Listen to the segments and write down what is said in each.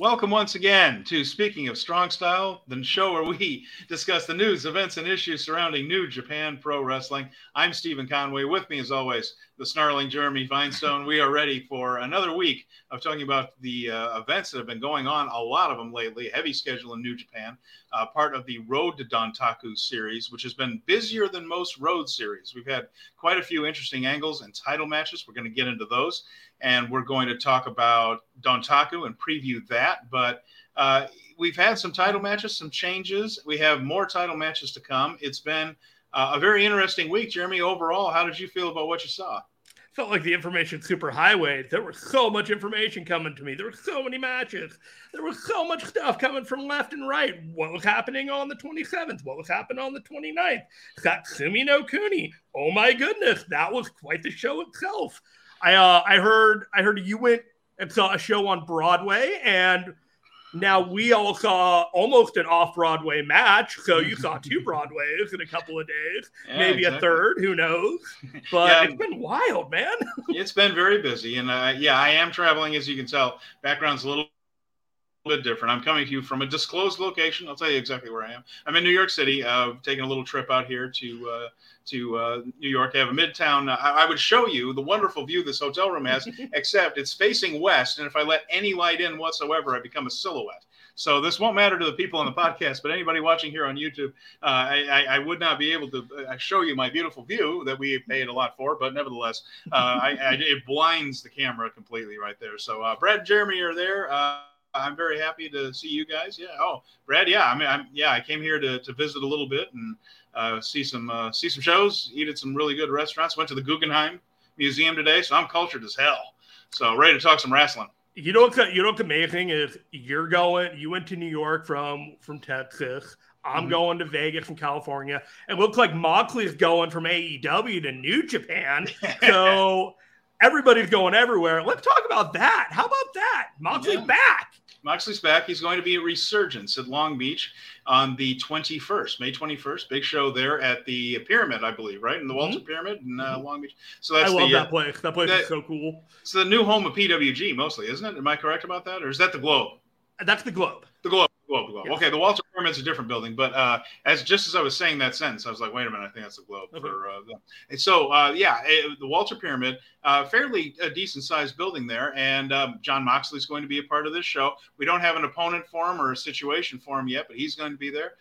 Welcome once again to Speaking of Strong Style, the show where we discuss the news, events, and issues surrounding New Japan Pro Wrestling. I'm Steven Conway. With me, as always, the snarling Jeremy Finestone. We are ready for another week of talking about the uh, events that have been going on, a lot of them lately, heavy schedule in New Japan, uh, part of the Road to Dontaku series, which has been busier than most road series. We've had quite a few interesting angles and title matches. We're going to get into those and we're going to talk about Dontaku and preview that. But uh, we've had some title matches, some changes. We have more title matches to come. It's been uh, a very interesting week, Jeremy. Overall, how did you feel about what you saw? Felt like the information superhighway. There was so much information coming to me. There were so many matches. There was so much stuff coming from left and right. What was happening on the 27th? What was happening on the 29th? Satsuma no Kuni. Oh my goodness, that was quite the show itself. I uh, I heard I heard you went and saw a show on Broadway, and now we all saw almost an off Broadway match. So you saw two Broadways in a couple of days, yeah, maybe exactly. a third, who knows? But yeah, it's been wild, man. it's been very busy, and uh, yeah, I am traveling, as you can tell. Background's a little bit different. I'm coming to you from a disclosed location. I'll tell you exactly where I am. I'm in New York City, uh, taking a little trip out here to uh, to uh, New York. I have a midtown. I, I, would show you the wonderful view this hotel room has, except it's facing west, and if I let any light in whatsoever, I become a silhouette. So this won't matter to the people on the podcast, but anybody watching here on YouTube, uh, I, I, would not be able to uh, show you my beautiful view that we paid a lot for, but nevertheless, uh, I, it blinds the camera completely right there. So uh, Brad, Jeremy are there. I'm very happy to see you guys. Yeah. Oh, Brad. Yeah. I mean, I'm, yeah, I came here to, to visit a little bit and uh, see some uh, see some shows, eat at some really good restaurants. Went to the Guggenheim Museum today, so I'm cultured as hell. So ready to talk some wrestling. You know what's you know what's amazing is you're going. You went to New York from from Texas. I'm mm-hmm. going to Vegas from California. It looks like Moxley's going from AEW to New Japan. So everybody's going everywhere. Let's talk about that. How about that? Moxley's yeah. back. Moxley's back. He's going to be at Resurgence at Long Beach on the 21st, May 21st. Big show there at the Pyramid, I believe, right? In the Walter mm-hmm. Pyramid in uh, mm-hmm. Long Beach. So that's I love the, that uh, place. That place that, is so cool. It's the new home of PWG, mostly, isn't it? Am I correct about that? Or is that the Globe? That's the Globe. The Globe. Globe, Globe. Yes. Okay, the Walter Pyramid's a different building, but uh, as just as I was saying that sentence, I was like, wait a minute, I think that's the Globe okay. for uh, them. And so, uh, yeah, it, the Walter Pyramid, uh, fairly a decent sized building there, and um, Jon Moxley's going to be a part of this show. We don't have an opponent for him or a situation for him yet, but he's going to be there.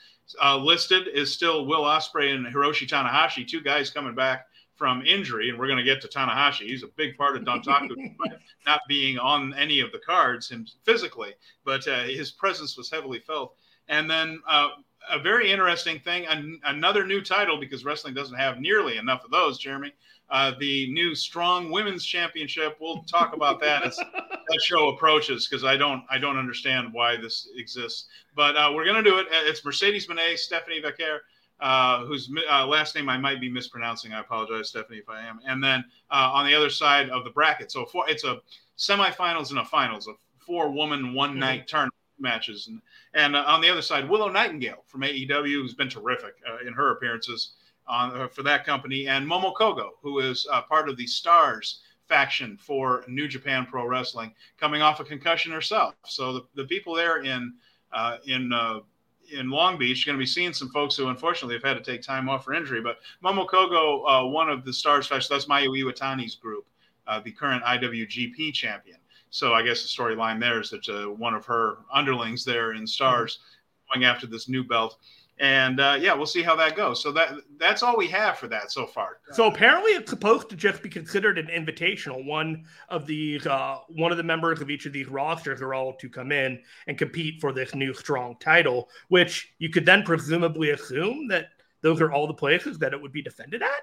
Uh, listed is still Will Ospreay and Hiroshi Tanahashi, two guys coming back from injury, and we're going to get to Tanahashi. He's a big part of Dontaku, not being on any of the cards him physically, but uh, his presence was heavily felt. And then uh, a very interesting thing, an- another new title because wrestling doesn't have nearly enough of those. Jeremy, uh, the new Strong Women's Championship. We'll talk about that as that show approaches because I don't I don't understand why this exists. But uh, we're going to do it. It's Mercedes Moné, Stephanie Vaquer uh, whose uh, last name I might be mispronouncing. I apologize, Stephanie, if I am. And then uh, on the other side of the bracket, so four, it's a semifinals and a finals, a four-woman, one-night mm-hmm. tournament matches, and and uh, on the other side, Willow Nightingale from AEW, who's been terrific uh, in her appearances on uh, for that company, and Momo Kohgo, who is part of the Stars faction for New Japan Pro Wrestling, coming off a concussion herself. So the, the people there in in in Long Beach. You're going to be seeing some folks who unfortunately have had to take time off for injury. But Momo Kohgo, uh, one of the stars, that's Mayu Iwatani's group, uh, the current IWGP champion. So I guess the storyline there is that uh, one of her underlings there in stars mm-hmm. going after this new belt and uh, yeah, we'll see how that goes. So that that's all we have for that so far. So apparently, it's supposed to just be considered an invitational. One of these, uh, one of the members of each of these rosters are all to come in and compete for this new strong title, which you could then presumably assume that those are all the places that it would be defended at.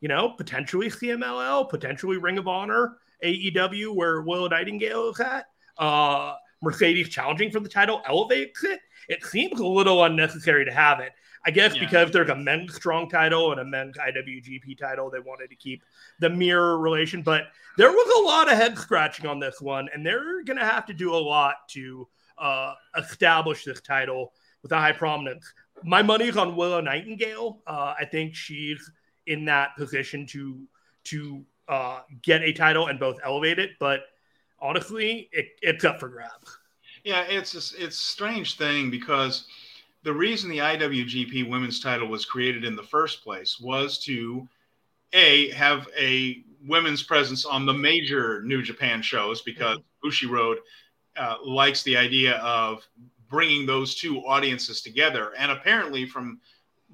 You know, potentially CMLL, potentially Ring of Honor, AEW, where Willow Nightingale is at. Uh, Mercedes challenging for the title elevates it it seems a little unnecessary to have it. I guess yeah. because there's a men's strong title and a men's IWGP title, they wanted to keep the mirror relation. But there was a lot of head scratching on this one, and they're going to have to do a lot to uh, establish this title with a high prominence. My money's on Willow Nightingale. Uh, I think she's in that position to to uh, get a title and both elevate it. But honestly, it, it's up for grabs. Yeah, it's a, it's a strange thing because the reason the IWGP Women's Title was created in the first place was to a have a women's presence on the major New Japan shows because mm-hmm. Bushiroad uh, likes the idea of bringing those two audiences together. And apparently, from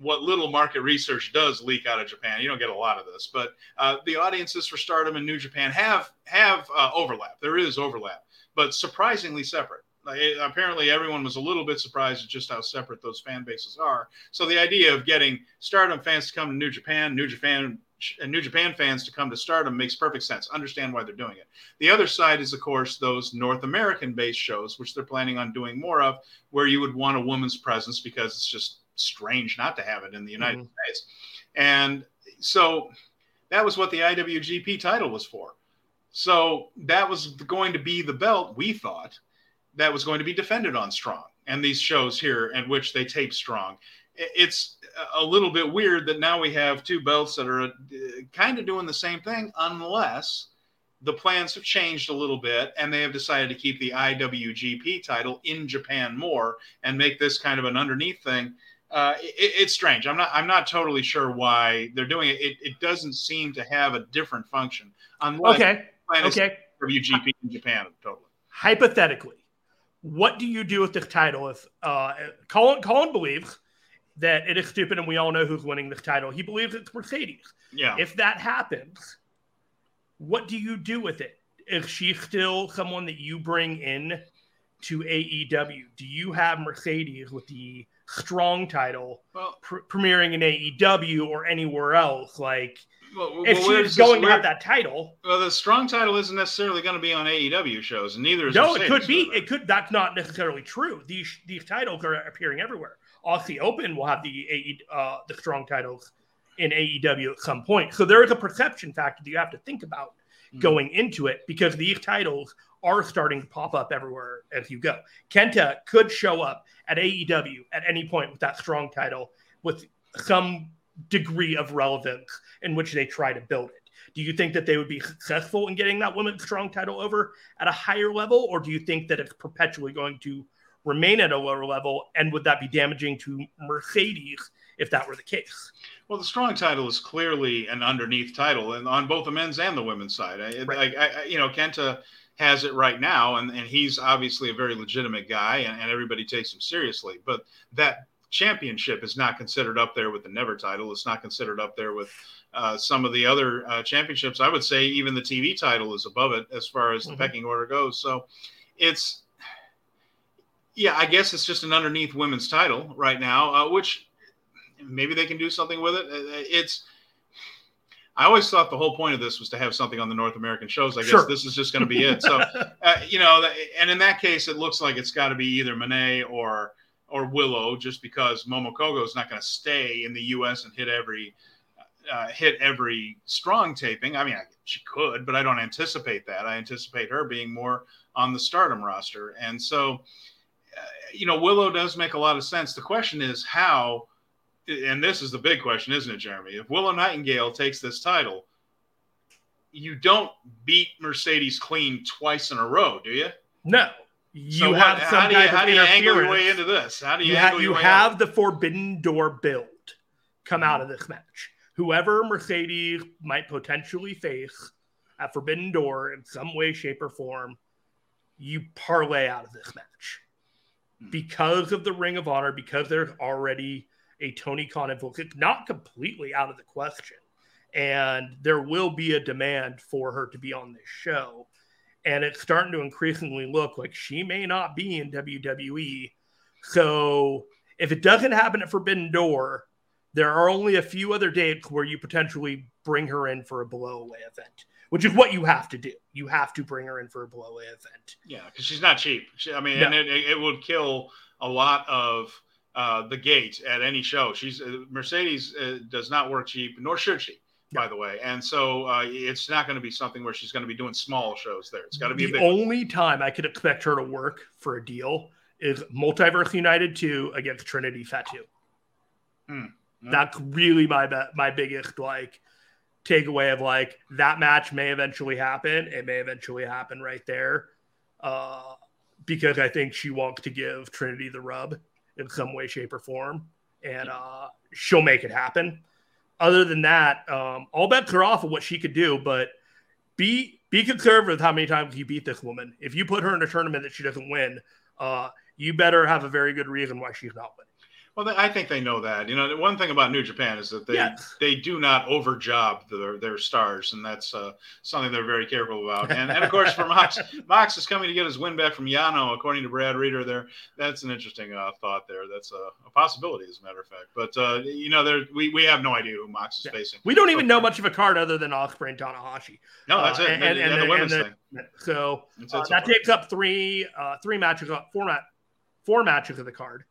what little market research does leak out of Japan, you don't get a lot of this, but uh, the audiences for Stardom and New Japan have have uh, overlap. There is overlap, but surprisingly separate. Like, apparently, everyone was a little bit surprised at just how separate those fan bases are. So the idea of getting Stardom fans to come to New Japan, New Japan and New Japan fans to come to Stardom makes perfect sense. Understand why they're doing it. The other side is, of course, those North American based shows, which they're planning on doing more of, where you would want a woman's presence because it's just strange not to have it in the United mm-hmm. States. And so that was what the IWGP title was for. So that was going to be the belt, we thought, that was going to be defended on Strong and these shows here in which they tape Strong it's a little bit weird that now we have two belts that are uh, kind of doing the same thing, unless the plans have changed a little bit and they have decided to keep the IWGP title in Japan more and make this kind of an underneath thing. Uh, it, it's strange. I'm not. I'm not totally sure why they're doing it. It, it doesn't seem to have a different function. okay. Okay. WGP in Japan totally. Hypothetically, what do you do with the title if uh, Colin Colin believes that it is stupid and we all know who's winning this title. He believes it's Mercedes. Yeah. If that happens, what do you do with it? Is she still someone that you bring in to AEW? Do you have Mercedes with the strong title well, pr- premiering in AEW or anywhere else? Like, well, if well, she's going to have that title, well, the strong title isn't necessarily going to be on AEW shows, and neither is no. It could be. It could. That's not necessarily true. These these titles are appearing everywhere. Aussie Open will have the AE, uh, the strong titles in AEW at some point. So there is a perception factor that you have to think about mm. going into it because these titles are starting to pop up everywhere as you go. Kenta could show up at AEW at any point with that strong title with some degree of relevance in which they try to build it. Do you think that they would be successful in getting that women's strong title over at a higher level, or do you think that it's perpetually going to remain at a lower level? And would that be damaging to Mercedes if that were the case? Well, the strong title is clearly an underneath title, and on both the men's and the women's side. Right. I, I, you know, Kenta has it right now, and, and he's obviously a very legitimate guy, and, and everybody takes him seriously. But that championship is not considered up there with the never title. It's not considered up there with uh, some of the other uh, championships. I would say even the TV title is above it as far as the mm-hmm. pecking order goes. So it's yeah, I guess it's just an underneath women's title right now, uh, which maybe they can do something with it. Uh, it's I always thought the whole point of this was to have something on the North American shows. I guess sure. this is just going to be it. So, uh, you know, and in that case, it looks like it's got to be either Moné or or Willow, just because Momo Kohgo is not going to stay in the U.S. and hit every uh, hit every strong taping. I mean, I, she could, but I don't anticipate that. I anticipate her being more on the Stardom roster, and so you know, Willow does make a lot of sense. The question is how, and this is the big question, isn't it, Jeremy? If Willow Nightingale takes this title, you don't beat Mercedes clean twice in a row, do you? No. You so have what, some how do you, how do you angle your way into this? How do you, you, ha- you have the forbidden door build come out of this match. Whoever Mercedes might potentially face at Forbidden Door in some way, shape, or form, you parlay out of this match. Hmm. because of the Ring of Honor, because there's already a Tony Khan influence, it's not completely out of the question. And there will be a demand for her to be on this show. And it's starting to increasingly look like she may not be in WWE. So if it doesn't happen at Forbidden Door, there are only a few other dates where you potentially bring her in for a below away event which is what you have to do. You have to bring her in for a blow event. Yeah, because she's not cheap. She, I mean, no. and it, it, would kill a lot of uh, the gate at any show. She's uh, Mercedes uh, does not work cheap, nor should she. By the way, and so uh, it's not going to be something where she's going to be doing small shows there. It's got to be the only time I could expect her to work for a deal is Multiverse United two against Trinity Fatu. Hmm. That's really my my biggest like takeaway of like that match may eventually happen. It may eventually happen right there. Uh, because I think she wants to give Trinity the rub in some way, shape, or form, and uh, she'll make it happen. Other than that, um, all bets are off of what she could do, but be be conservative how many times you beat this woman. If you put her in a tournament that she doesn't win, uh, you better have a very good reason why she's not winning. Well, I think they know that. You know, one thing about New Japan is that they yes. they do not overjob their their stars, and that's uh, something they're very careful about. And, and of course, for Mox, Mox is coming to get his win back from Yano, according to Brad Reader. There, that's an interesting uh, thought there. That's a, a, possibility, as a matter of fact. But uh, you know, there we, we have no idea who Mox is yeah. facing. We don't even know much of a card other than Ospreay and Tanahashi. No, that's it. Uh, and, and, and, and, the women's thing. So uh, that takes up three uh, three matches, four mat, four matches of the card.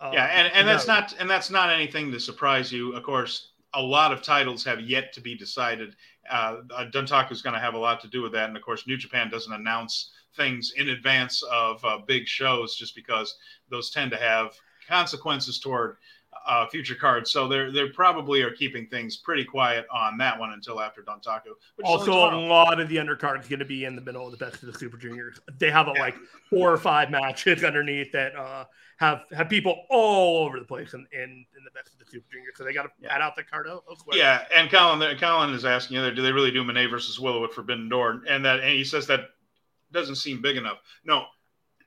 Uh, yeah, and, and that's not and that's not anything to surprise you. Of course, a lot of titles have yet to be decided. Uh, uh Dontaku's going to have a lot to do with that, and of course, New Japan doesn't announce things in advance of uh, big shows just because those tend to have consequences toward uh, future cards. So they're they probably are keeping things pretty quiet on that one until after Dontaku. Also, a lot of the undercard is going to be in the middle of the best of the Super Juniors. They have a, yeah. like four or five matches underneath that uh, have have people all over the place in, in, in the best of the Super Juniors. So they got to yeah. add out the card elsewhere. Yeah, and Colin Colin is asking, you know, do they really do Moné versus Willow at Forbidden Door? And that and he says that doesn't seem big enough. No,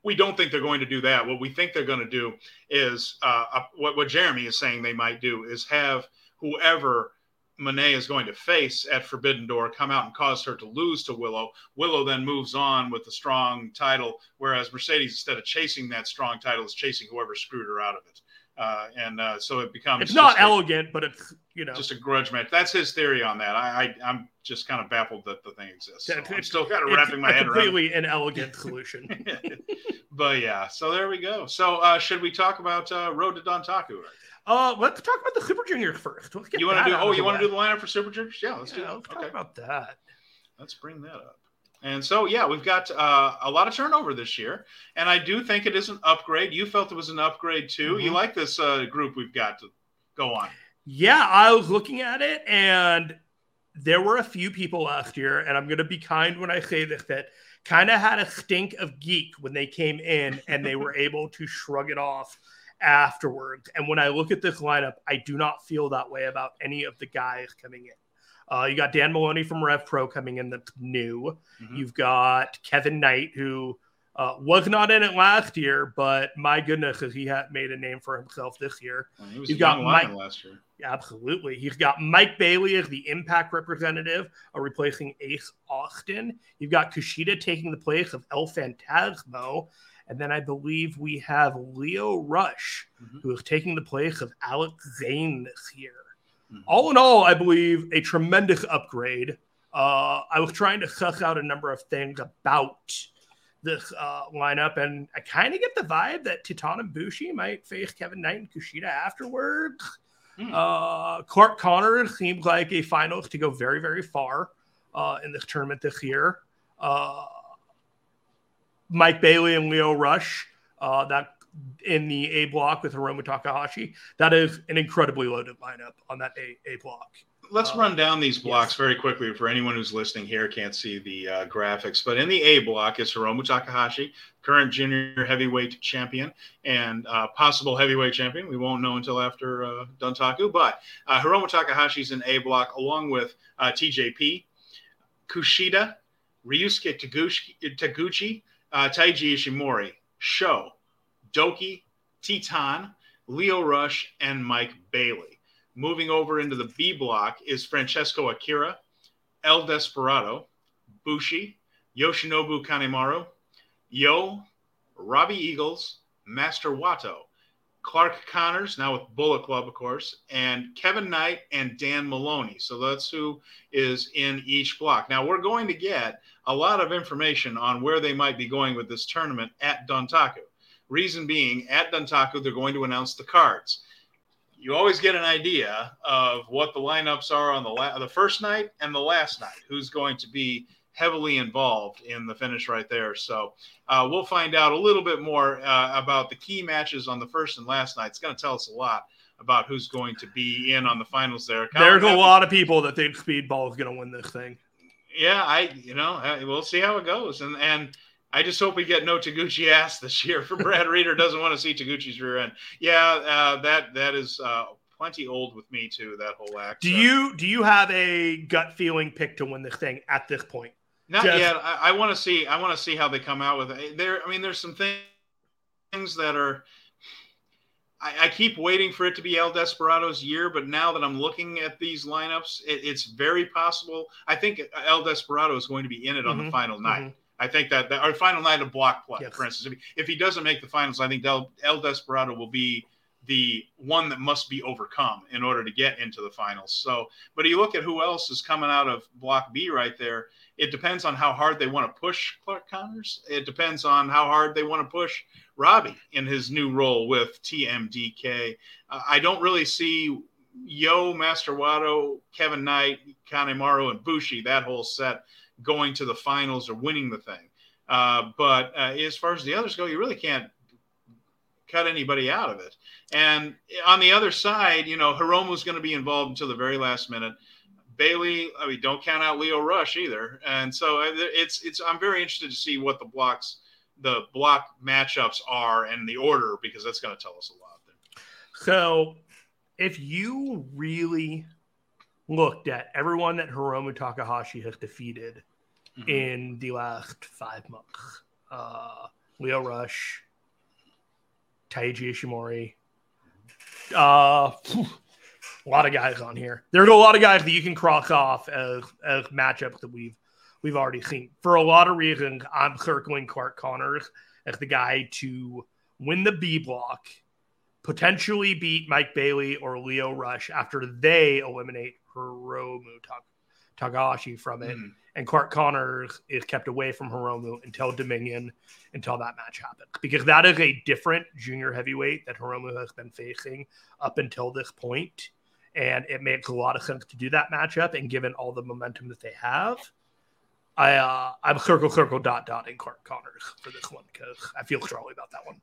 we don't think they're going to do that. What we think they're going to do is uh, what, what Jeremy is saying they might do is have whoever Moné is going to face at Forbidden Door come out and cause her to lose to Willow. Willow then moves on with the strong title, whereas Mercedes, instead of chasing that strong title, is chasing whoever screwed her out of it. Uh, and uh, so it becomes. It's not elegant, a, but it's you know just a grudge match. That's his theory on that. I, I am just kind of baffled that the thing exists. So I'm still kind of wrapping my head around. It's completely inelegant solution. but yeah, so there we go. So uh, should we talk about uh, Road to Dontaku? Uh, let's talk about the Super Juniors first. you want to do? Oh, you want to do the lineup for Super Juniors? Yeah, let's yeah, do. Let's okay. talk about that. Let's bring that up. And so, yeah, we've got uh, a lot of turnover this year, and I do think it is an upgrade. You felt it was an upgrade too. Mm-hmm. You like this uh, group we've got to go on? Yeah, I was looking at it, and there were a few people last year, and I'm going to be kind when I say this that kind of had a stink of geek when they came in, and they were able to shrug it off afterwards. And when I look at this lineup, I do not feel that way about any of the guys coming in. Uh, you got Dan Moloney from Rev Pro coming in that's new. Mm-hmm. You've got Kevin Knight, who uh, was not in it last year, but my goodness, has he had made a name for himself this year. Well, he was You've got Mike last year. Absolutely. He's got Mike Bailey as the impact representative, uh, replacing Ace Austin. You've got Kushida taking the place of El Phantasmo. And then I believe we have Lio Rush, mm-hmm. who is taking the place of Alex Zayne this year. Mm-hmm. All in all, I believe a tremendous upgrade. Uh, I was trying to suss out a number of things about this uh, lineup, and I kind of get the vibe that Titan Bushi might face Kevin Knight and Kushida afterwards. Mm. Uh, Clark Connor seems like a finalist to go very, very far uh, in this tournament this year. Uh, Mike Bailey and Lio Rush, uh, that in the A block with Hiromu Takahashi. That is an incredibly loaded lineup on that A, A block. Let's uh, run down these blocks yes. very quickly for anyone who's listening here can't see the uh, graphics. But in the A block is Hiromu Takahashi, current junior heavyweight champion and uh, possible heavyweight champion. We won't know until after uh, Dontaku. But uh, Hiromu Takahashi's in A block along with uh, TJP, Kushida, Ryusuke Taguchi, Taguchi uh, Taiji Ishimori, Sho, Douki, Titan, Lio Rush, and Mike Bailey. Moving over into the B block is Francesco Akira, El Desperado, Bushi, Yoshinobu Kanemaru, Yo, Robbie Eagles, Master Wato, Clark Connors, now with Bullet Club, of course, and Kevin Knight and Dan Moloney. So that's who is in each block. Now we're going to get a lot of information on where they might be going with this tournament at Dontaku. Reason being, at Dontaku, they're going to announce the cards. You always get an idea of what the lineups are on the la- the first night and the last night. Who's going to be heavily involved in the finish right there. So uh, we'll find out a little bit more uh, about the key matches on the first and last night. It's going to tell us a lot about who's going to be in on the finals there. There's a lot of people that think Speedball is going to win this thing. Yeah, I you know we'll see how it goes, and and I just hope we get no Taguchi ass this year. For Brad Reader doesn't want to see Taguchi's rear end. Yeah, uh, that that is uh, plenty old with me too. That whole act. Do you do you have a gut feeling pick to win the thing at this point? Not yet. I, I want to see. I want to see how they come out with it. There. I mean, there's some things things that are. I, I, keep waiting for it to be El Desperado's year, but now that I'm looking at these lineups, it, it's very possible. I think El Desperado is going to be in it mm-hmm, on the mm-hmm. final night. Mm-hmm. I think that, that our final night of block play, yes. for instance, if he, if he, doesn't make the finals, I think El, El Desperado will be the one that must be overcome in order to get into the finals. So, but you look at who else is coming out of Block B right there. It depends on how hard they want to push Clark Connors. It depends on how hard they want to push Robbie in his new role with TMDK. Uh, I don't really see Yo, Master Wato, Kevin Knight, Kanemaru, and Bushi, that whole set going to the finals or winning the thing. Uh, but uh, as far as the others go, you really can't cut anybody out of it. And on the other side, you know, Hiromu's going to be involved until the very last minute. Bailey, I mean, don't count out Lio Rush either. And so uh, it's it's I'm very interested to see what the blocks, the block matchups are and the order because that's going to tell us a lot. There. So, if you really looked at everyone that Hiromu Takahashi has defeated mm-hmm. in the last five months, uh, Lio Rush, Taiji Ishimori. Uh, a lot of guys on here. There's a lot of guys that you can cross off as, as matchups that we've we've already seen. For a lot of reasons, I'm circling Clark Connors as the guy to win the B block, potentially beat Mike Bailey or Lio Rush after they eliminate Hiromu Takahashi from it. Mm and Clark Connors is kept away from Hiromu until Dominion, until that match happens. Because that is a different junior heavyweight that Hiromu has been facing up until this point. And it makes a lot of sense to do that matchup. And given all the momentum that they have, I uh, I'm circle circle dot dot in Clark Connors for this one because I feel strongly about that one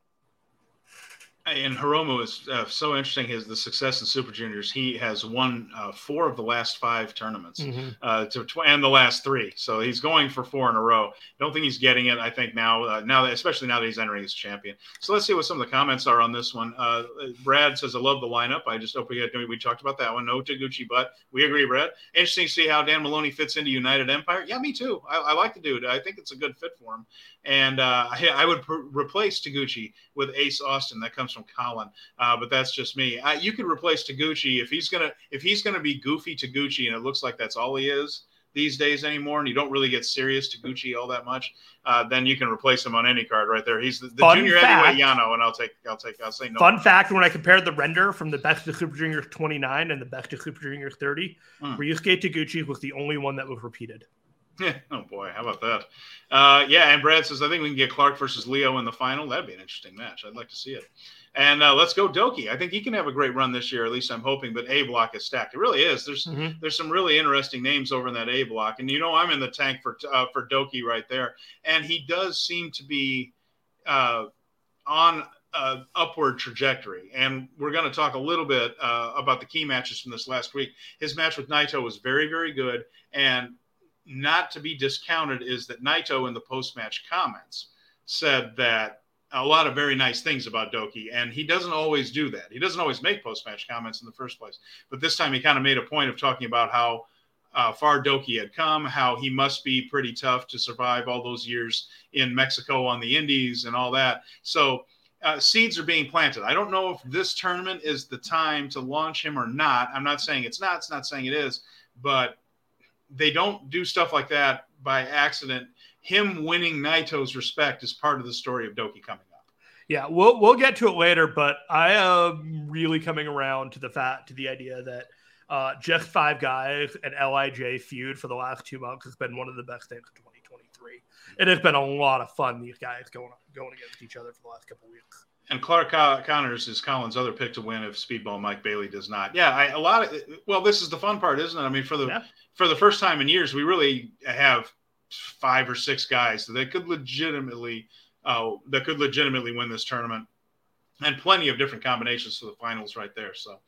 and Hiromu is uh, so interesting. His the success in Super Juniors. He has won uh, four of the last five tournaments, mm-hmm. uh, to tw- and the last three. So he's going for four in a row. Don't think he's getting it. I think now, uh, now that, especially now that he's entering as champion. So let's see what some of the comments are on this one. Uh, Brad says, "I love the lineup. I just hope we get we talked about that one. No Taguchi, but we agree, Brad. Interesting to see how Dan Moloney fits into United Empire. Yeah, me too. I, I like the dude. I think it's a good fit for him. And uh, I, I, would pr- replace Taguchi with Ace Austin. That comes from Colin, uh, but that's just me. I, you could replace Taguchi if he's gonna if he's gonna be goofy Taguchi, and it looks like that's all he is these days anymore, and you don't really get serious Taguchi all that much. Uh, then you can replace him on any card right there. He's the, the junior fact, heavyweight Yano, and I'll take I'll take I'll say no. Fun fact: When I compared the render from the best of Super Juniors 29 and the best of Super Juniors 30, hmm. Ryusuke Taguchi was the only one that was repeated. oh boy, how about that? Uh, yeah, and Brad says I think we can get Clark versus Lio in the final. That'd be an interesting match. I'd like to see it. And uh, let's go Douki. I think he can have a great run this year. At least I'm hoping. But A block is stacked. It really is. There's mm-hmm. there's some really interesting names over in that A block. And you know I'm in the tank for uh, for Douki right there. And he does seem to be uh, on uh, upward trajectory. And we're going to talk a little bit uh, about the key matches from this last week. His match with Naito was very, very good. And not to be discounted is that Naito in the post match comments said that a lot of very nice things about Douki, and he doesn't always do that. He doesn't always make post match comments in the first place, but this time he kind of made a point of talking about how uh, far Douki had come, how he must be pretty tough to survive all those years in Mexico on the Indies and all that. So uh, seeds are being planted. I don't know if this tournament is the time to launch him or not. I'm not saying it's not. It's not saying it is, but they don't do stuff like that by accident. Him winning Naito's respect is part of the story of Douki coming up. Yeah, we'll we'll get to it later, but I am really coming around to the fact to the idea that uh, just five guys and Lij feud for the last two months has been one of the best things of 2023. It has been a lot of fun. These guys going going against each other for the last couple weeks. And Clark Connors is Colin's other pick to win if Speedball Mike Bailey does not. Yeah, I, a lot of well, this is the fun part, isn't it? I mean, for the yeah. for the first time in years, we really have five or six guys that could legitimately uh, that could legitimately win this tournament, and plenty of different combinations for the finals right there. So,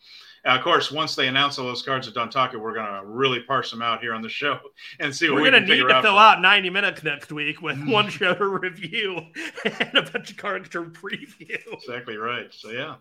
Uh, of course, once they announce all those cards at Dontaku, we're going to really parse them out here on the show and see what we're we going to need to fill out 90 minutes next week with one show to review and a bunch of cards to preview. Exactly right. So, yeah.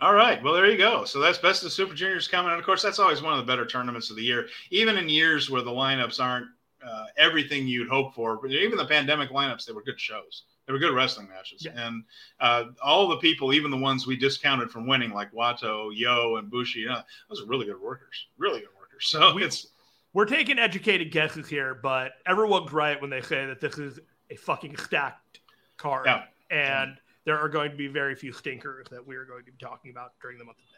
All right. Well, there you go. So that's Best of Super Juniors coming. And of course, that's always one of the better tournaments of the year, even in years where the lineups aren't uh, everything you'd hope for. But even the pandemic lineups, they were good shows. They were good wrestling matches, yeah. and uh, all the people, even the ones we discounted from winning, like Wato, Yo, and Bushi, you know, those are really good workers. Really good workers. So we, it's we're taking educated guesses here, but everyone's right when they say that this is a fucking stacked card, yeah. and there are going to be very few stinkers that we are going to be talking about during the month of.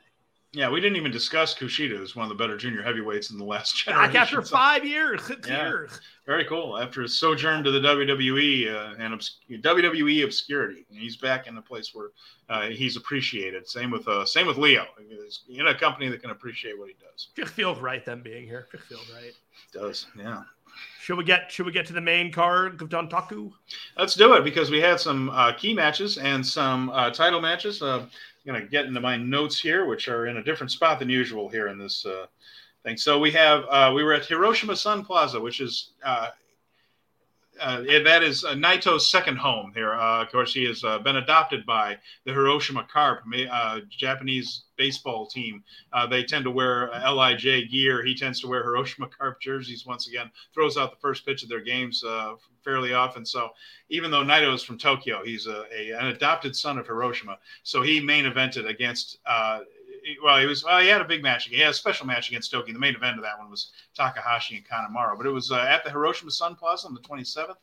Yeah, we didn't even discuss Kushida as one of the better junior heavyweights in the last generation. Back after five years, six yeah, years. Very cool. After his sojourn to the WWE uh, and obs- WWE obscurity, he's back in a place where uh, he's appreciated. Same with uh, same with Lio. He's in a company that can appreciate what he does. Just feels right them being here. Just feels right. It does yeah. Should we get should we get to the main card of Dontaku? Let's do it because we had some uh, key matches and some uh, title matches. Uh, going to get into my notes here, which are in a different spot than usual here in this uh, thing. So we have uh, we were at Hiroshima Sun Plaza, which is uh, uh that is uh, Naito's second home here. Uh, of course, he has been adopted by the Hiroshima Carp, Japanese baseball team. they tend to wear Lij gear. He tends to wear Hiroshima Carp jerseys. Once again, throws out the first pitch of their games fairly often. So even though Naito is from Tokyo, he's a, a, an adopted son of Hiroshima. So he main evented against. Well, he was. Well, he had a big match. He had a special match against Douki. The main event of that one was Takahashi and Kanemaru. But it was uh, at the Hiroshima Sun Plaza on the 27th,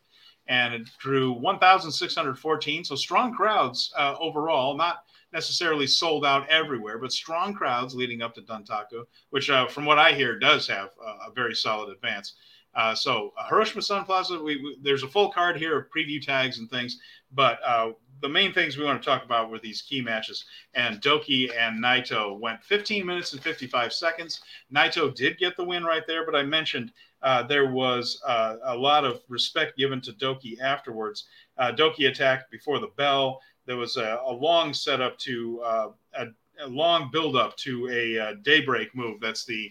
and it drew 1,614. So strong crowds uh, overall. Not necessarily sold out everywhere, but strong crowds leading up to Dontaku, which, uh, from what I hear, does have a very solid advance. Uh, so uh, Hiroshima Sun Plaza, we, we, there's a full card here of preview tags and things, but uh, the main things we want to talk about were these key matches. And Douki and Naito went 15 minutes and 55 seconds. Naito did get the win right there, but I mentioned uh, there was uh, a lot of respect given to Douki afterwards. Uh, Douki attacked before the bell. There was a, a long setup to a, a, long build up to a, daybreak move. That's the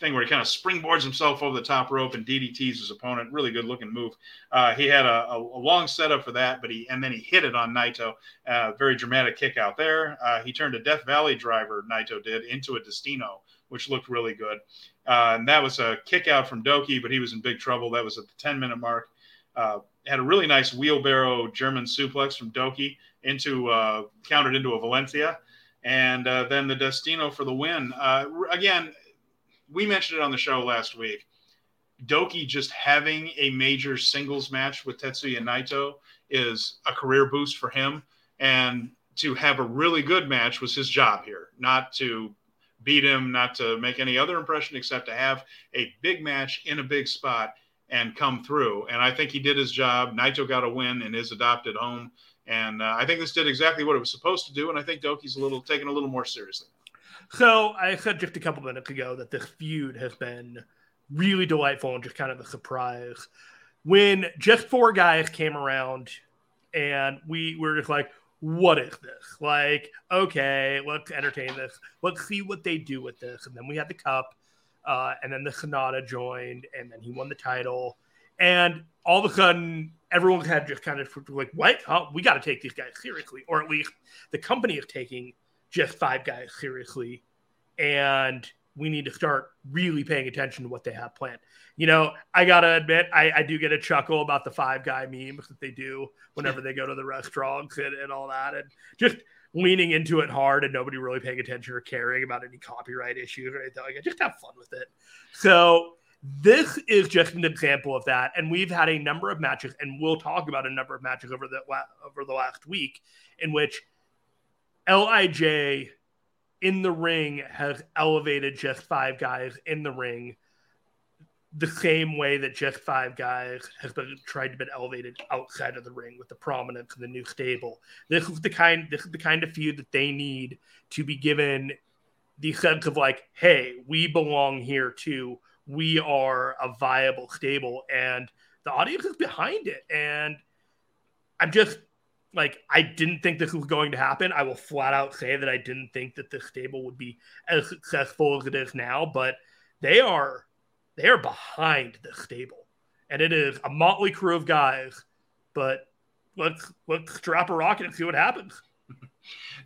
thing where he kind of springboards himself over the top rope and DDTs his opponent. Really good looking move. Uh, he had a, a, long setup for that, but he and then he hit it on Naito. Uh, very dramatic kick out there. Uh, he turned a Death Valley driver. Naito did into a Destino, which looked really good. Uh, and that was a kick out from Douki, but he was in big trouble. That was at the 10 minute mark. Uh, had a really nice wheelbarrow German suplex from Douki into uh, countered into a Valencia and uh, then the Destino for the win. Uh, again, we mentioned it on the show last week. Douki just having a major singles match with Tetsuya Naito is a career boost for him. And to have a really good match was his job here, not to beat him, not to make any other impression except to have a big match in a big spot and come through. And I think he did his job. Naito got a win in his adopted home. And uh, I think this did exactly what it was supposed to do. And I think Douki's a little taken a little more seriously. So I said just a couple minutes ago that this feud has been really delightful and just kind of a surprise. When just four guys came around and we were just like, what is this? Like, okay, let's entertain this. Let's see what they do with this. And then we had the cup, uh, and then the Sanada joined, and then he won the title. And all of a sudden, everyone had just kind of like, what? We got to take these guys seriously, or at least the company is taking just five guys seriously. And we need to start really paying attention to what they have planned. You know, I gotta admit, I, I do get a chuckle about the five guy memes that they do whenever they go to the restaurants and, and all that, and just leaning into it hard and nobody really paying attention or caring about any copyright issues or anything like that. Just have fun with it. So this is just an example of that, and we've had a number of matches, and we'll talk about a number of matches over the over the last week in which Lij in the ring has elevated just five guys in the ring the same way that just five guys has been tried to be elevated outside of the ring with the prominence of the new stable. This is the kind this is the kind of feud that they need to be given the sense of like, hey, we belong here too. We are a viable stable, and the audience is behind it. And I'm just like I didn't think this was going to happen. I will flat out say that I didn't think that this stable would be as successful as it is now, but they are they are behind the stable. And it is a motley crew of guys, but let's let's drop a rocket and see what happens.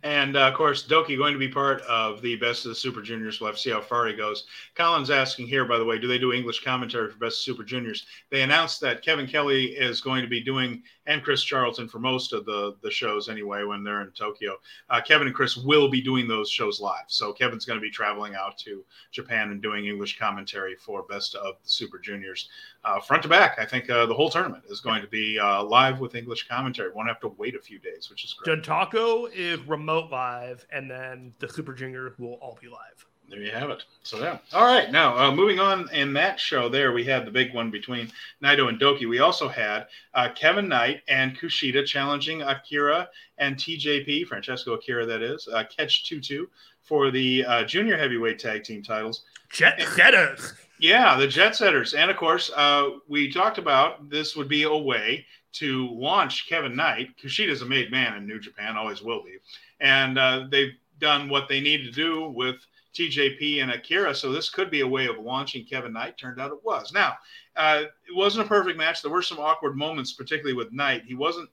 And uh, of course, Douki going to be part of the Best of the Super Juniors. We'll have to see how far he goes. Colin's asking here, by the way, do they do English commentary for Best of Super Juniors? They announced that Kevin Kelly is going to be doing, and Chris Charlton for most of the, the shows anyway when they're in Tokyo. Uh, Kevin and Chris will be doing those shows live. So Kevin's going to be traveling out to Japan and doing English commentary for Best of the Super Juniors. Uh, front to back, I think uh, the whole tournament is going to be uh, live with English commentary. Won't have to wait a few days, which is great. Dontaku is remote live, and then the Super Junior will all be live. There you have it. So yeah. All right. Now uh, moving on in that show, there we had the big one between Naito and Douki. We also had uh, Kevin Knight and Kushida challenging Akira and TJP, Francesco Akira, that is, uh, Catch Two Two for the uh, junior heavyweight tag team titles. Jet setters. Yeah, the jet setters, and of course, uh, we talked about this would be a way to launch Kevin Knight. Kushida's a made man in New Japan, always will be, and uh, they've done what they need to do with TJP and Akira. So this could be a way of launching Kevin Knight. Turned out it was. Now, uh, it wasn't a perfect match. There were some awkward moments, particularly with Knight. He wasn't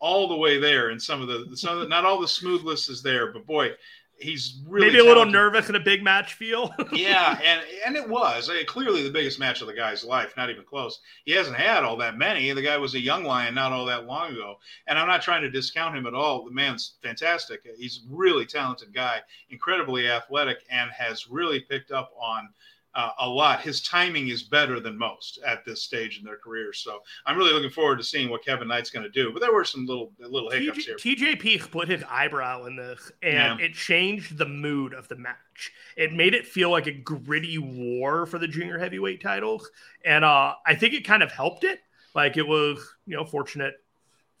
all the way there, and some of the some of the, not all the smoothness is there. But boy, he's really maybe a little nervous in a big match feel. yeah, and and it was I mean, clearly the biggest match of the guy's life, not even close. He hasn't had all that many. The guy was a young lion not all that long ago, and I'm not trying to discount him at all. The man's fantastic. He's a really talented guy, incredibly athletic, and has really picked up on uh, a lot. His timing is better than most at this stage in their career. So I'm really looking forward to seeing what Kevin Knight's going to do. But there were some little little hiccups here. TJ. TJP split his eyebrow in this, and yeah. it changed the mood of the match. It made it feel like a gritty war for the junior heavyweight titles, and uh, I think it kind of helped it. Like it was, you know, fortunate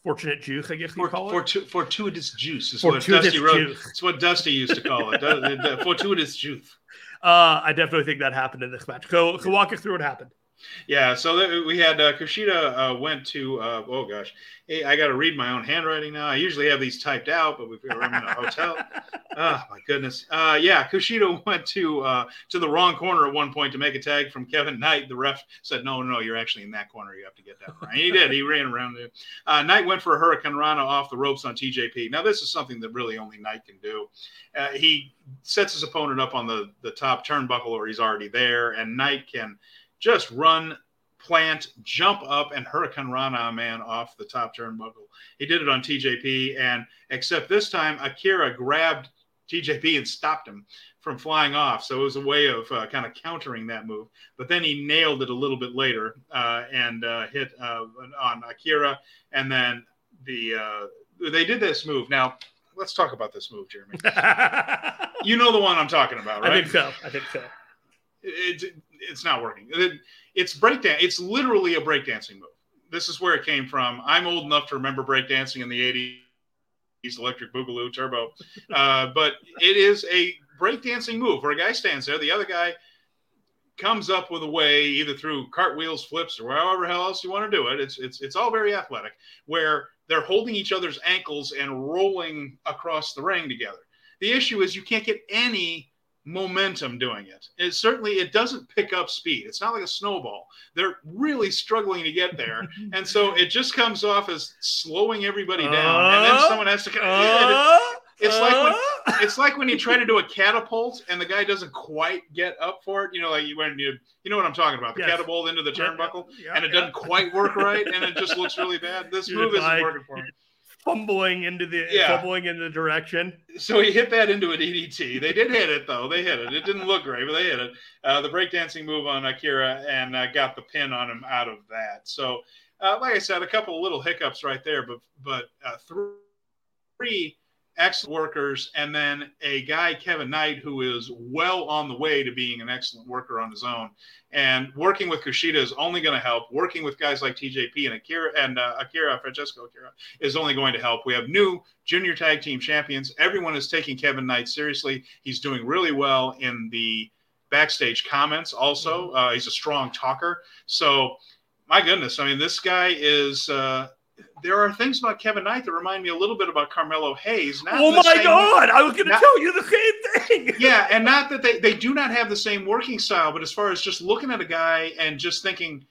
fortunate juice, I guess you call it. Fortu- fortuitous juice is fortuitous what Dusty wrote. It's what Dusty used to call it. fortuitous juice. Uh, I definitely think that happened in this match. So, so walk us through what happened. Yeah, so we had uh, Kushida uh, went to uh, oh gosh, hey, I got to read my own handwriting now. I usually have these typed out, but we've got in a hotel. oh my goodness. Uh, yeah, Kushida went to uh, to the wrong corner at one point to make a tag from Kevin Knight. The ref said, "No, no, you're actually in that corner. You have to get that right." He did. He ran around there. Uh, Knight went for a Hurricane Rana off the ropes on TJP. Now this is something that really only Knight can do. he sets his opponent up on the the top turnbuckle, or he's already there, and Knight can just run, plant, jump up, and Hurricane Rana man off the top turnbuckle. He did it on TJP, and except this time, Akira grabbed TJP and stopped him from flying off. So it was a way of uh, kind of countering that move. But then he nailed it a little bit later uh, and uh, hit uh, on Akira. And then the uh, they did this move. Now let's talk about this move, Jeremy. you know the one I'm talking about, right? I think so. I think so. It, it, it's not working. It, it's breakdance. It's literally a breakdancing move. This is where it came from. I'm old enough to remember breakdancing in the 80s, Electric Boogaloo, Turbo. Uh, but it is a breakdancing move where a guy stands there, the other guy comes up with a way, either through cartwheels, flips, or however hell else you want to do it. It's it's it's all very athletic, where they're holding each other's ankles and rolling across the ring together. The issue is you can't get any momentum doing it. It certainly it doesn't pick up speed. It's not like a snowball. They're really struggling to get there, and so it just comes off as slowing everybody down, uh, and then uh, someone has to. Uh, it's uh, like when uh. it's like when you try to do a catapult and the guy doesn't quite get up for it. You know, like you when you you know what I'm talking about, the yes. catapult into the turnbuckle, yeah, yeah, and it yeah. doesn't quite work right, and it just looks really bad. This move isn't working for me fumbling into the yeah. fumbling in the direction. So he hit that into an DDT. They did hit it though. They hit it. It didn't look great, but they hit it. Uh, the breakdancing move on Akira and uh, got the pin on him out of that. So, uh, like I said, a couple of little hiccups right there, but but uh, three excellent workers, and then a guy, Kevin Knight, who is well on the way to being an excellent worker on his own. And working with Kushida is only going to help. Working with guys like TJP and Akira and uh, Akira Francesco Akira is only going to help. We have new junior tag team champions. Everyone is taking Kevin Knight seriously. He's doing really well in the backstage comments. Also, mm-hmm. uh, he's a strong talker. So, my goodness, I mean, this guy is. Uh, there are things about Kevin Knight that remind me a little bit about Carmelo Hayes. oh my God! I was going to tell you the same thing. yeah, and not that they they do not have the same working style, but as far as just looking at a guy and just thinking,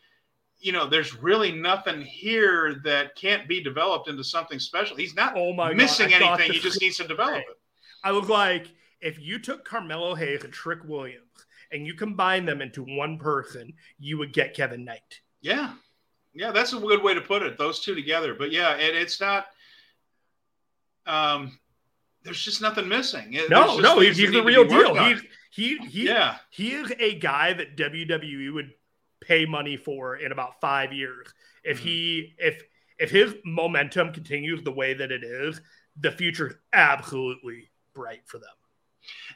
you know, there's really nothing here that can't be developed into something special. He's not oh my missing anything. He just needs to develop it. I was like, if you took Carmelo Hayes and Trick Williams and you combine them into one person, you would get Kevin Knight. Yeah, yeah, that's a good way to put it. Those two together, but yeah, and it's not. Um, there's just nothing missing. No, no, he's, he's the real deal. He's he he yeah he is a guy that WWE would pay money for in about five years if mm-hmm. he if if his momentum continues the way that it is. The future absolutely bright for them.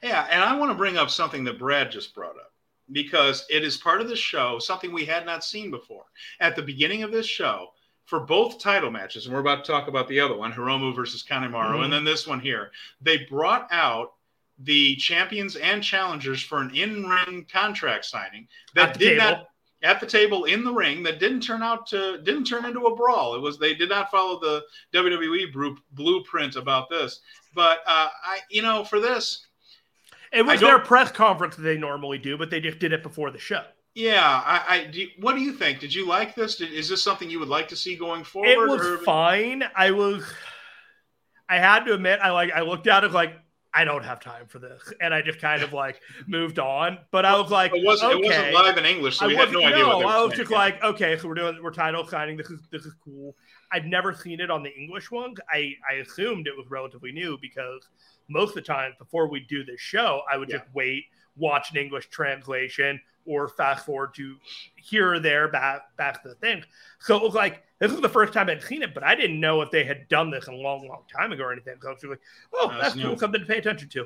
Yeah, and I want to bring up something that Brad just brought up because it is part of the show, something we had not seen before. At the beginning of this show, for both title matches, and we're about to talk about the other one, Hiromu versus Kanemaru, mm-hmm. and then this one here, they brought out the champions and challengers for an in-ring contract signing that did table. not at the table in the ring that didn't turn out to didn't turn into a brawl. It was they did not follow the WWE blueprint about this. But uh, I, you know, for this, it was their press conference that they normally do, but they just did it before the show. Yeah, I, I do, what do you think? Did you like this? Did, is this something you would like to see going forward? It was or? fine. I was. I had to admit, I like. I looked at it like I don't have time for this, and I just kind of like moved on. But I was like, it wasn't, okay. it wasn't live in English, so we had no idea. No, I was just like, okay, so we're doing we're title signing. This is this is cool. I've never seen it on the English ones. I I assumed it was relatively new because most of the time before we do this show, I would yeah. just wait, watch an English translation, or fast forward to here or there back back to the thing. So it was like this was the first time I'd seen it, but I didn't know if they had done this a long, long time ago or anything. So I was like, oh, no, that's cool, something to pay attention to.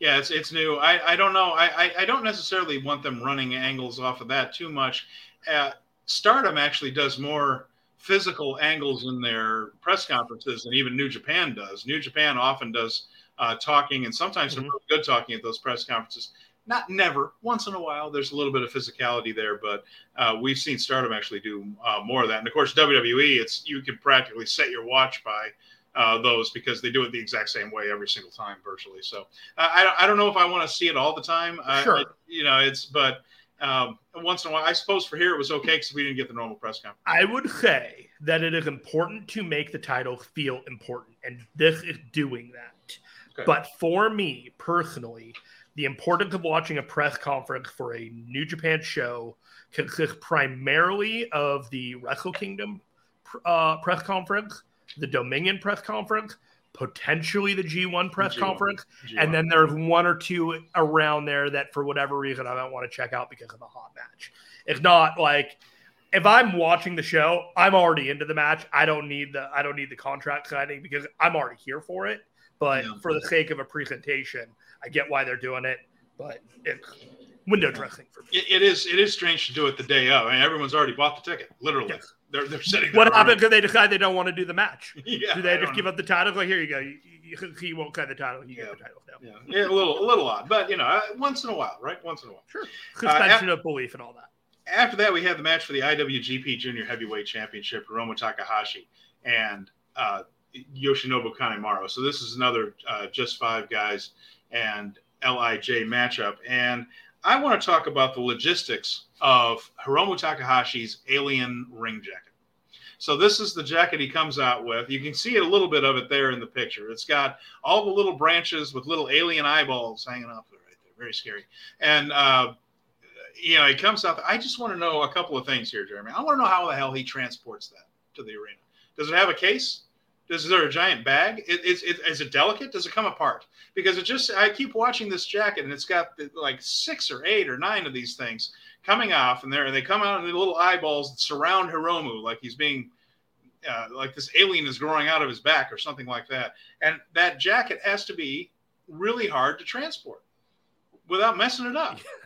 Yeah, it's it's new. I, I don't know. I, I, I don't necessarily want them running angles off of that too much. Uh, Stardom actually does more physical angles in their press conferences than even New Japan does. New Japan often does uh, talking and sometimes mm-hmm. some really good talking at those press conferences. Not never, once in a while, there's a little bit of physicality there, but uh, we've seen Stardom actually do uh, more of that. And of course, WWE, it's you can practically set your watch by uh, those because they do it the exact same way every single time, virtually. So I, I don't know if I want to see it all the time. Sure. I, you know, it's but um, once in a while, I suppose for here it was okay because we didn't get the normal press conference. I would say that it is important to make the title feel important, and this is doing that. Okay. But for me personally, the importance of watching a press conference for a New Japan show consists primarily of the Wrestle Kingdom uh, press conference, the Dominion press conference, potentially the G1 press G1. conference, G1. and then there's one or two around there that for whatever reason I don't want to check out because of a hot match. It's not like if I'm watching the show, I'm already into the match. I don't need the I don't need the contract signing because I'm already here for it. But yeah. for the sake of a presentation, I get why they're doing it. But it's window dressing for me. it, it is it is strange to do it the day of. I mean, everyone's already bought the ticket, literally. Yes. They're, they're sitting What happens if they decide they don't want to do the match? yeah, do they just give know. up the title? Like, here you go. You, you, he won't cut the title. You yeah. get the title now. Yeah. yeah, a little, a little odd, but you know, uh, once in a while, right? Once in a while. Sure. Suspension uh, of belief and all that. After that, we have the match for the IWGP Junior Heavyweight Championship: Hiromu Takahashi and uh, Yoshinobu Kanemaru. So this is another uh, just five guys and Lij matchup, and I want to talk about the logistics of Hiromu Takahashi's alien ring jacket. So this is the jacket he comes out with. You can see a little bit of it there in the picture. It's got all the little branches with little alien eyeballs hanging off of it right there. Very scary. And uh, you know, he comes out. I just want to know a couple of things here, Jeremy. I want to know how the hell he transports that to the arena. Does it have a case? Is there a giant bag? Is, is, is it delicate? Does it come apart? Because it just, I keep watching this jacket and it's got like six or eight or nine of these things coming off, and there they come out in the little eyeballs that surround Hiromu like he's being, uh, like this alien is growing out of his back or something like that. And that jacket has to be really hard to transport without messing it up.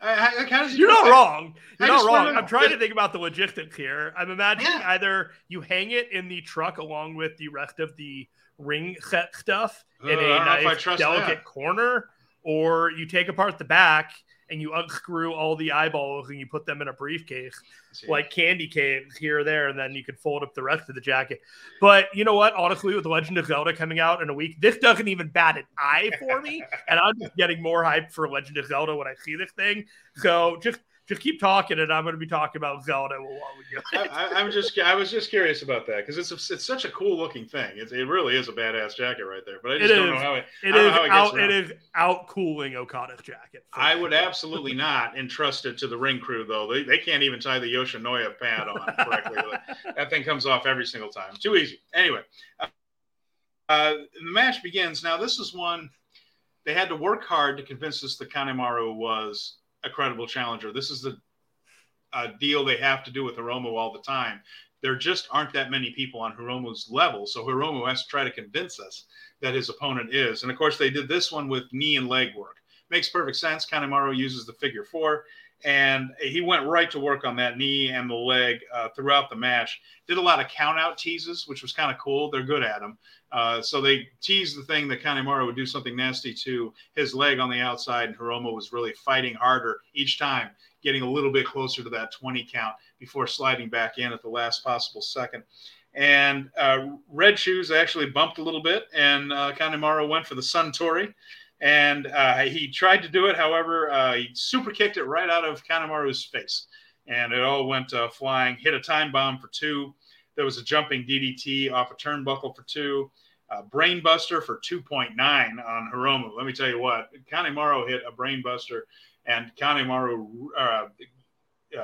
I, I, You're not wrong. You're not wrong. I'm trying to think about the logistics here. I'm imagining yeah. either you hang it in the truck along with the rest of the ring set stuff uh, in a nice delicate that. corner, or you take apart the back and you unscrew all the eyeballs and you put them in a briefcase, like candy canes here or there, and then you could fold up the rest of the jacket. But you know what? Honestly, with Legend of Zelda coming out in a week, this doesn't even bat an eye for me, and I'm just getting more hype for Legend of Zelda when I see this thing. So just just keep talking, and I'm going to be talking about Zelda while we do. I, am just, I was just curious about that because it's a, it's such a cool looking thing. It's, it really is a badass jacket right there. But I just it don't is, know how it. It is out. It is out cooling Okada's jacket. I would absolutely not entrust it to the ring crew though. They, they can't even tie the Yoshinoya pad on correctly. that thing comes off every single time. Too easy. Anyway, uh, uh, the match begins. Now this is one they had to work hard to convince us that Kanemaru was a credible challenger. This is the deal they have to do with Hiromu all the time. There just aren't that many people on Hiromu's level, so Hiromu has to try to convince us that his opponent is. And of course, they did this one with knee and leg work. Makes perfect sense. Kanemaru uses the figure four, and he went right to work on that knee and the leg uh, throughout the match. Did a lot of count out teases, which was kind of cool. They're good at them. Uh, so they teased the thing that Kanemaru would do something nasty to his leg on the outside, and Hiromu was really fighting harder each time, getting a little bit closer to that 20 count before sliding back in at the last possible second. And uh, Red Shoes actually bumped a little bit, and uh, Kanemaru went for the Suntory. And uh, he tried to do it. However, uh, he super kicked it right out of Kanemaru's face. And it all went uh, flying, hit a time bomb for two. There was a jumping DDT off a turnbuckle for two. Uh, brainbuster for 2.9 on Hiromu. Let me tell you what, Kanemaru hit a brainbuster, and Kanemaru, uh, uh,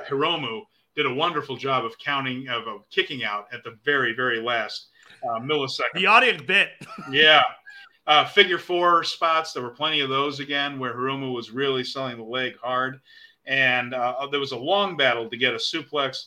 Hiromu did a wonderful job of counting, of, of kicking out at the very, very last uh, millisecond. The audience bit. yeah. Uh, figure four spots, there were plenty of those again where Hiromu was really selling the leg hard. And uh, there was a long battle to get a suplex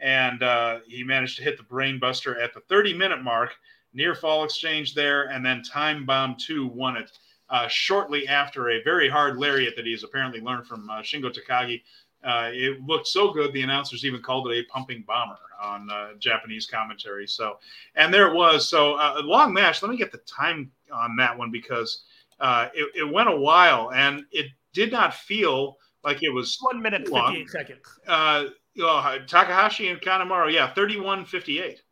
and uh, he managed to hit the brainbuster at the 30 minute mark. Near fall exchange there, and then Time Bomb 2 won it uh, shortly after a very hard lariat that he's apparently learned from uh, Shingo Takagi. Uh, it looked so good, the announcers even called it a pumping bomber on uh, Japanese commentary. So, and there it was. So, uh, a long match. Let me get the time on that one because it, it went a while and it did not feel like it was one minute, long. 58 seconds oh, Takahashi and Kanemaru, yeah, 31 58.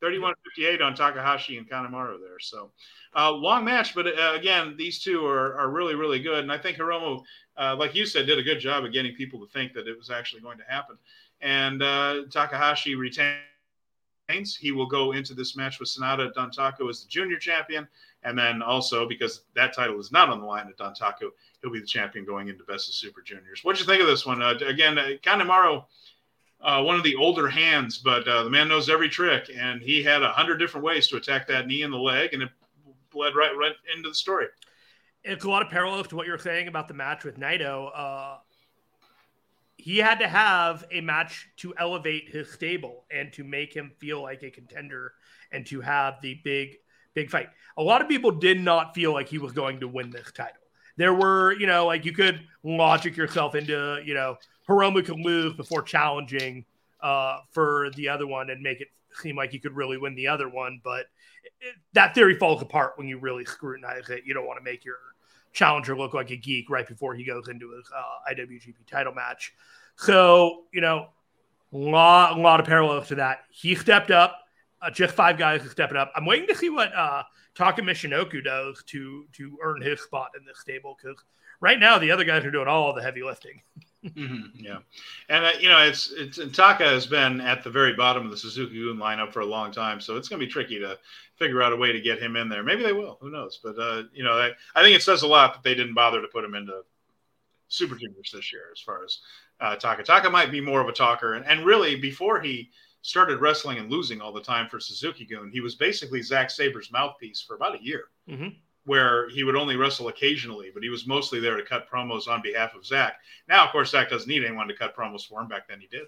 31 58 on Takahashi and Kanemaru there. So, uh, long match, but uh, again, these two are, are really, really good. And I think Hiromu, uh, like you said, did a good job of getting people to think that it was actually going to happen. And uh, Takahashi He will go into this match with Sanada Dontaku as the junior champion. And then also, because that title is not on the line at Dontaku, he'll be the champion going into Best of Super Juniors. What'd you think of this one? Uh, again, uh, Kanemaru, uh, one of the older hands, but uh, the man knows every trick, and he had a hundred different ways to attack that knee and the leg, and it bled right right into the story. It's a lot of parallels to what you're saying about the match with Naito. He had to have a match to elevate his stable and to make him feel like a contender and to have the big big fight. A lot of people did not feel like he was going to win this title. There were, you know, like you could logic yourself into, you know, Hiromu could lose before challenging uh, for the other one and make it seem like he could really win the other one. But it, that theory falls apart when you really scrutinize it. You don't want to make your challenger look like a geek right before he goes into his uh, IWGP title match. So, you know, a lot, lot of parallels to that. He stepped up uh, just five guys to step it up. I'm waiting to see what uh, Taka Michinoku does to to earn his spot in this stable because right now the other guys are doing all the heavy lifting. mm-hmm, yeah, and uh, you know it's it's and Taka has been at the very bottom of the Suzuki-gun lineup for a long time, so it's going to be tricky to figure out a way to get him in there. Maybe they will. Who knows? But uh, you know, I, I think it says a lot that they didn't bother to put him into Super Juniors this year. As far as uh, Taka, Taka might be more of a talker, and, and really before he started wrestling and losing all the time for Suzuki-gun, he was basically Zack Sabre's mouthpiece for about a year, mm-hmm. Where he would only wrestle occasionally, but he was mostly there to cut promos on behalf of Zack. Now, of course, Zack doesn't need anyone to cut promos for him. Back then, he did,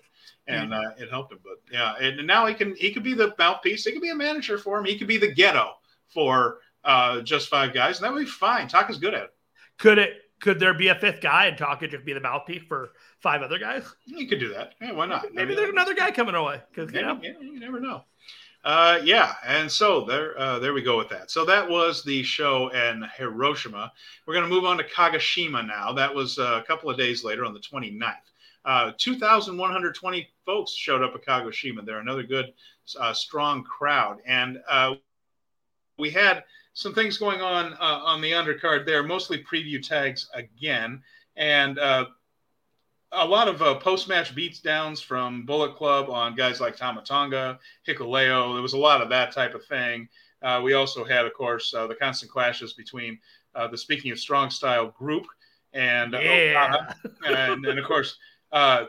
and mm-hmm. uh, it helped him. But yeah, and now he can he could be the mouthpiece. He could be a manager for him. He could be the Gedo for uh, just five guys, and that would be fine. Taka's good at it. Could it? Could there be a fifth guy and Taka just be the mouthpiece for five other guys. You could do that. Yeah, why not? Maybe, maybe there's another guy coming away. Because you, know. yeah, you never know. Uh, yeah, and so there, uh, there we go with that. So that was the show in Hiroshima. We're going to move on to Kagoshima now. That was uh, a couple of days later on the 29th. Uh, 2,120 folks showed up at Kagoshima. They're another good, uh, strong crowd, and uh, we had some things going on on the undercard there, mostly preview tags again, and a lot of uh, post-match beats downs from Bullet Club on guys like Tama Tonga, Hikuleo. There was a lot of that type of thing. Uh, we also had, of course, uh, the constant clashes between uh, the Speaking of Strong Style group and uh, yeah. and, and, of course uh,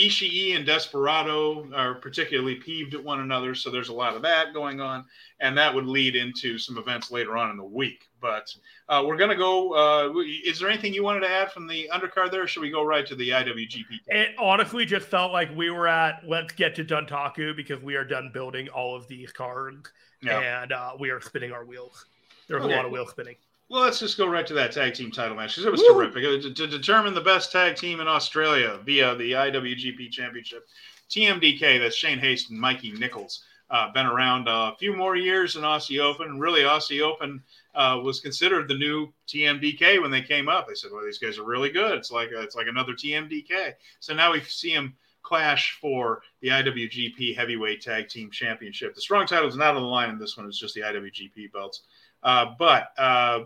Ishii and Desperado are particularly peeved at one another, so there's a lot of that going on, and that would lead into some events later on in the week. But uh, we're going to go. Uh, is there anything you wanted to add from the undercard there? should we go right to the IWGP? It honestly just felt like we were at let's get to Dontaku because we are done building all of these cards, yeah. and uh, we are spinning our wheels. There's okay. a lot of wheel spinning. Well, let's just go right to that tag team title match because it was Woo! terrific. To, to, determine the best tag team in Australia via the IWGP Championship, TMDK, that's Shane Haste and Mikey Nicholls, uh, been around a few more years in Aussie Open. Really, Aussie Open uh, was considered the new TMDK when they came up. They said, "Well, these guys are really good. It's like it's like another TMDK." So now we see them clash for the IWGP Heavyweight Tag Team Championship. The strong title is not on the line in this one; it's just the IWGP belts. Uh, but uh,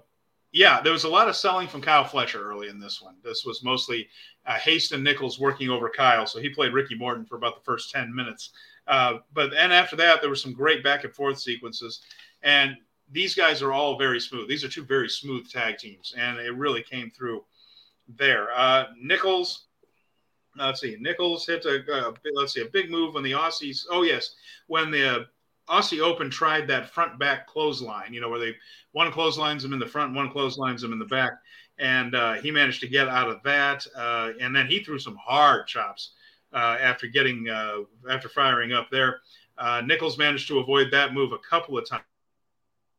yeah, there was a lot of selling from Kyle Fletcher early in this one. This was mostly uh, Nicholls working over Kyle, so he played Ricky Morton for about the first ten minutes. Uh, but then after that, there were some great back and forth sequences, and these guys are all very smooth. These are two very smooth tag teams, and it really came through there. Uh, Nicholls, let's see, Nicholls hit a uh, let's see a big move when the Aussies. Oh yes, when the Aussie Open tried that front back clothesline, you know, where they one clotheslines him in the front, one clotheslines him in the back. And uh, he managed to get out of that. Uh, and then he threw some hard chops uh, after getting, uh, after firing up there. Uh, Nicholls managed to avoid that move a couple of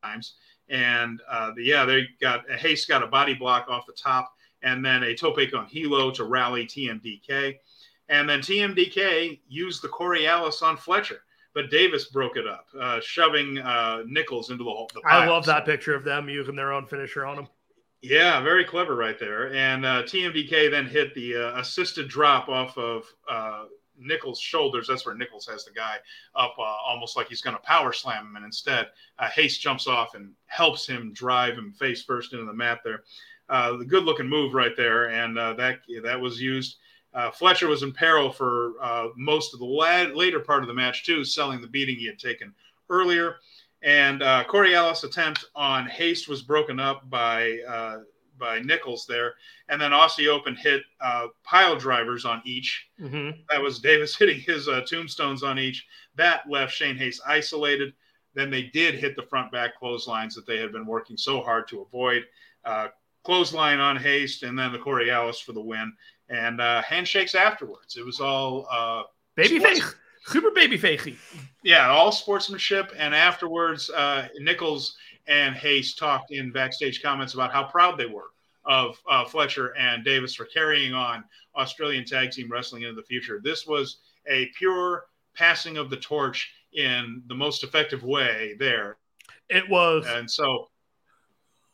times. And uh, yeah, they got, Haste got a body block off the top and then a tope con hilo to rally TMDK. And then TMDK used the Coriolis on Fletcher but Davis broke it up, uh, shoving uh, Nicholls into the hole. The I love that picture of them using their own finisher on him. Yeah, very clever right there. And uh, TMDK then hit the uh, assisted drop off of uh, Nicholls' shoulders. That's where Nicholls has the guy up uh, almost like he's going to power slam him. And instead, uh, Haste jumps off and helps him drive him face first into the mat there. Uh, the good looking move right there. And that, that was used uh, Fletcher was in peril for uh, most of the la- later part of the match, too, selling the beating he had taken earlier. And uh, Coriolis' attempt on Haste was broken up by uh, by Nicholls there. And then Aussie Open hit uh, pile drivers on each. Mm-hmm. That was Davis hitting his uh, tombstones on each. That left Shane Haste isolated. Then they did hit the front back clotheslines that they had been working so hard to avoid. Uh, clothesline on Haste, and then the Coriolis for the win and uh, handshakes afterwards. It was all uh, baby face, super baby facey. Yeah, all sportsmanship. And afterwards, uh, Nicholls and Haste talked in backstage comments about how proud they were of uh, Fletcher and Davis for carrying on Australian tag team wrestling into the future. This was a pure passing of the torch in the most effective way there. It was. And so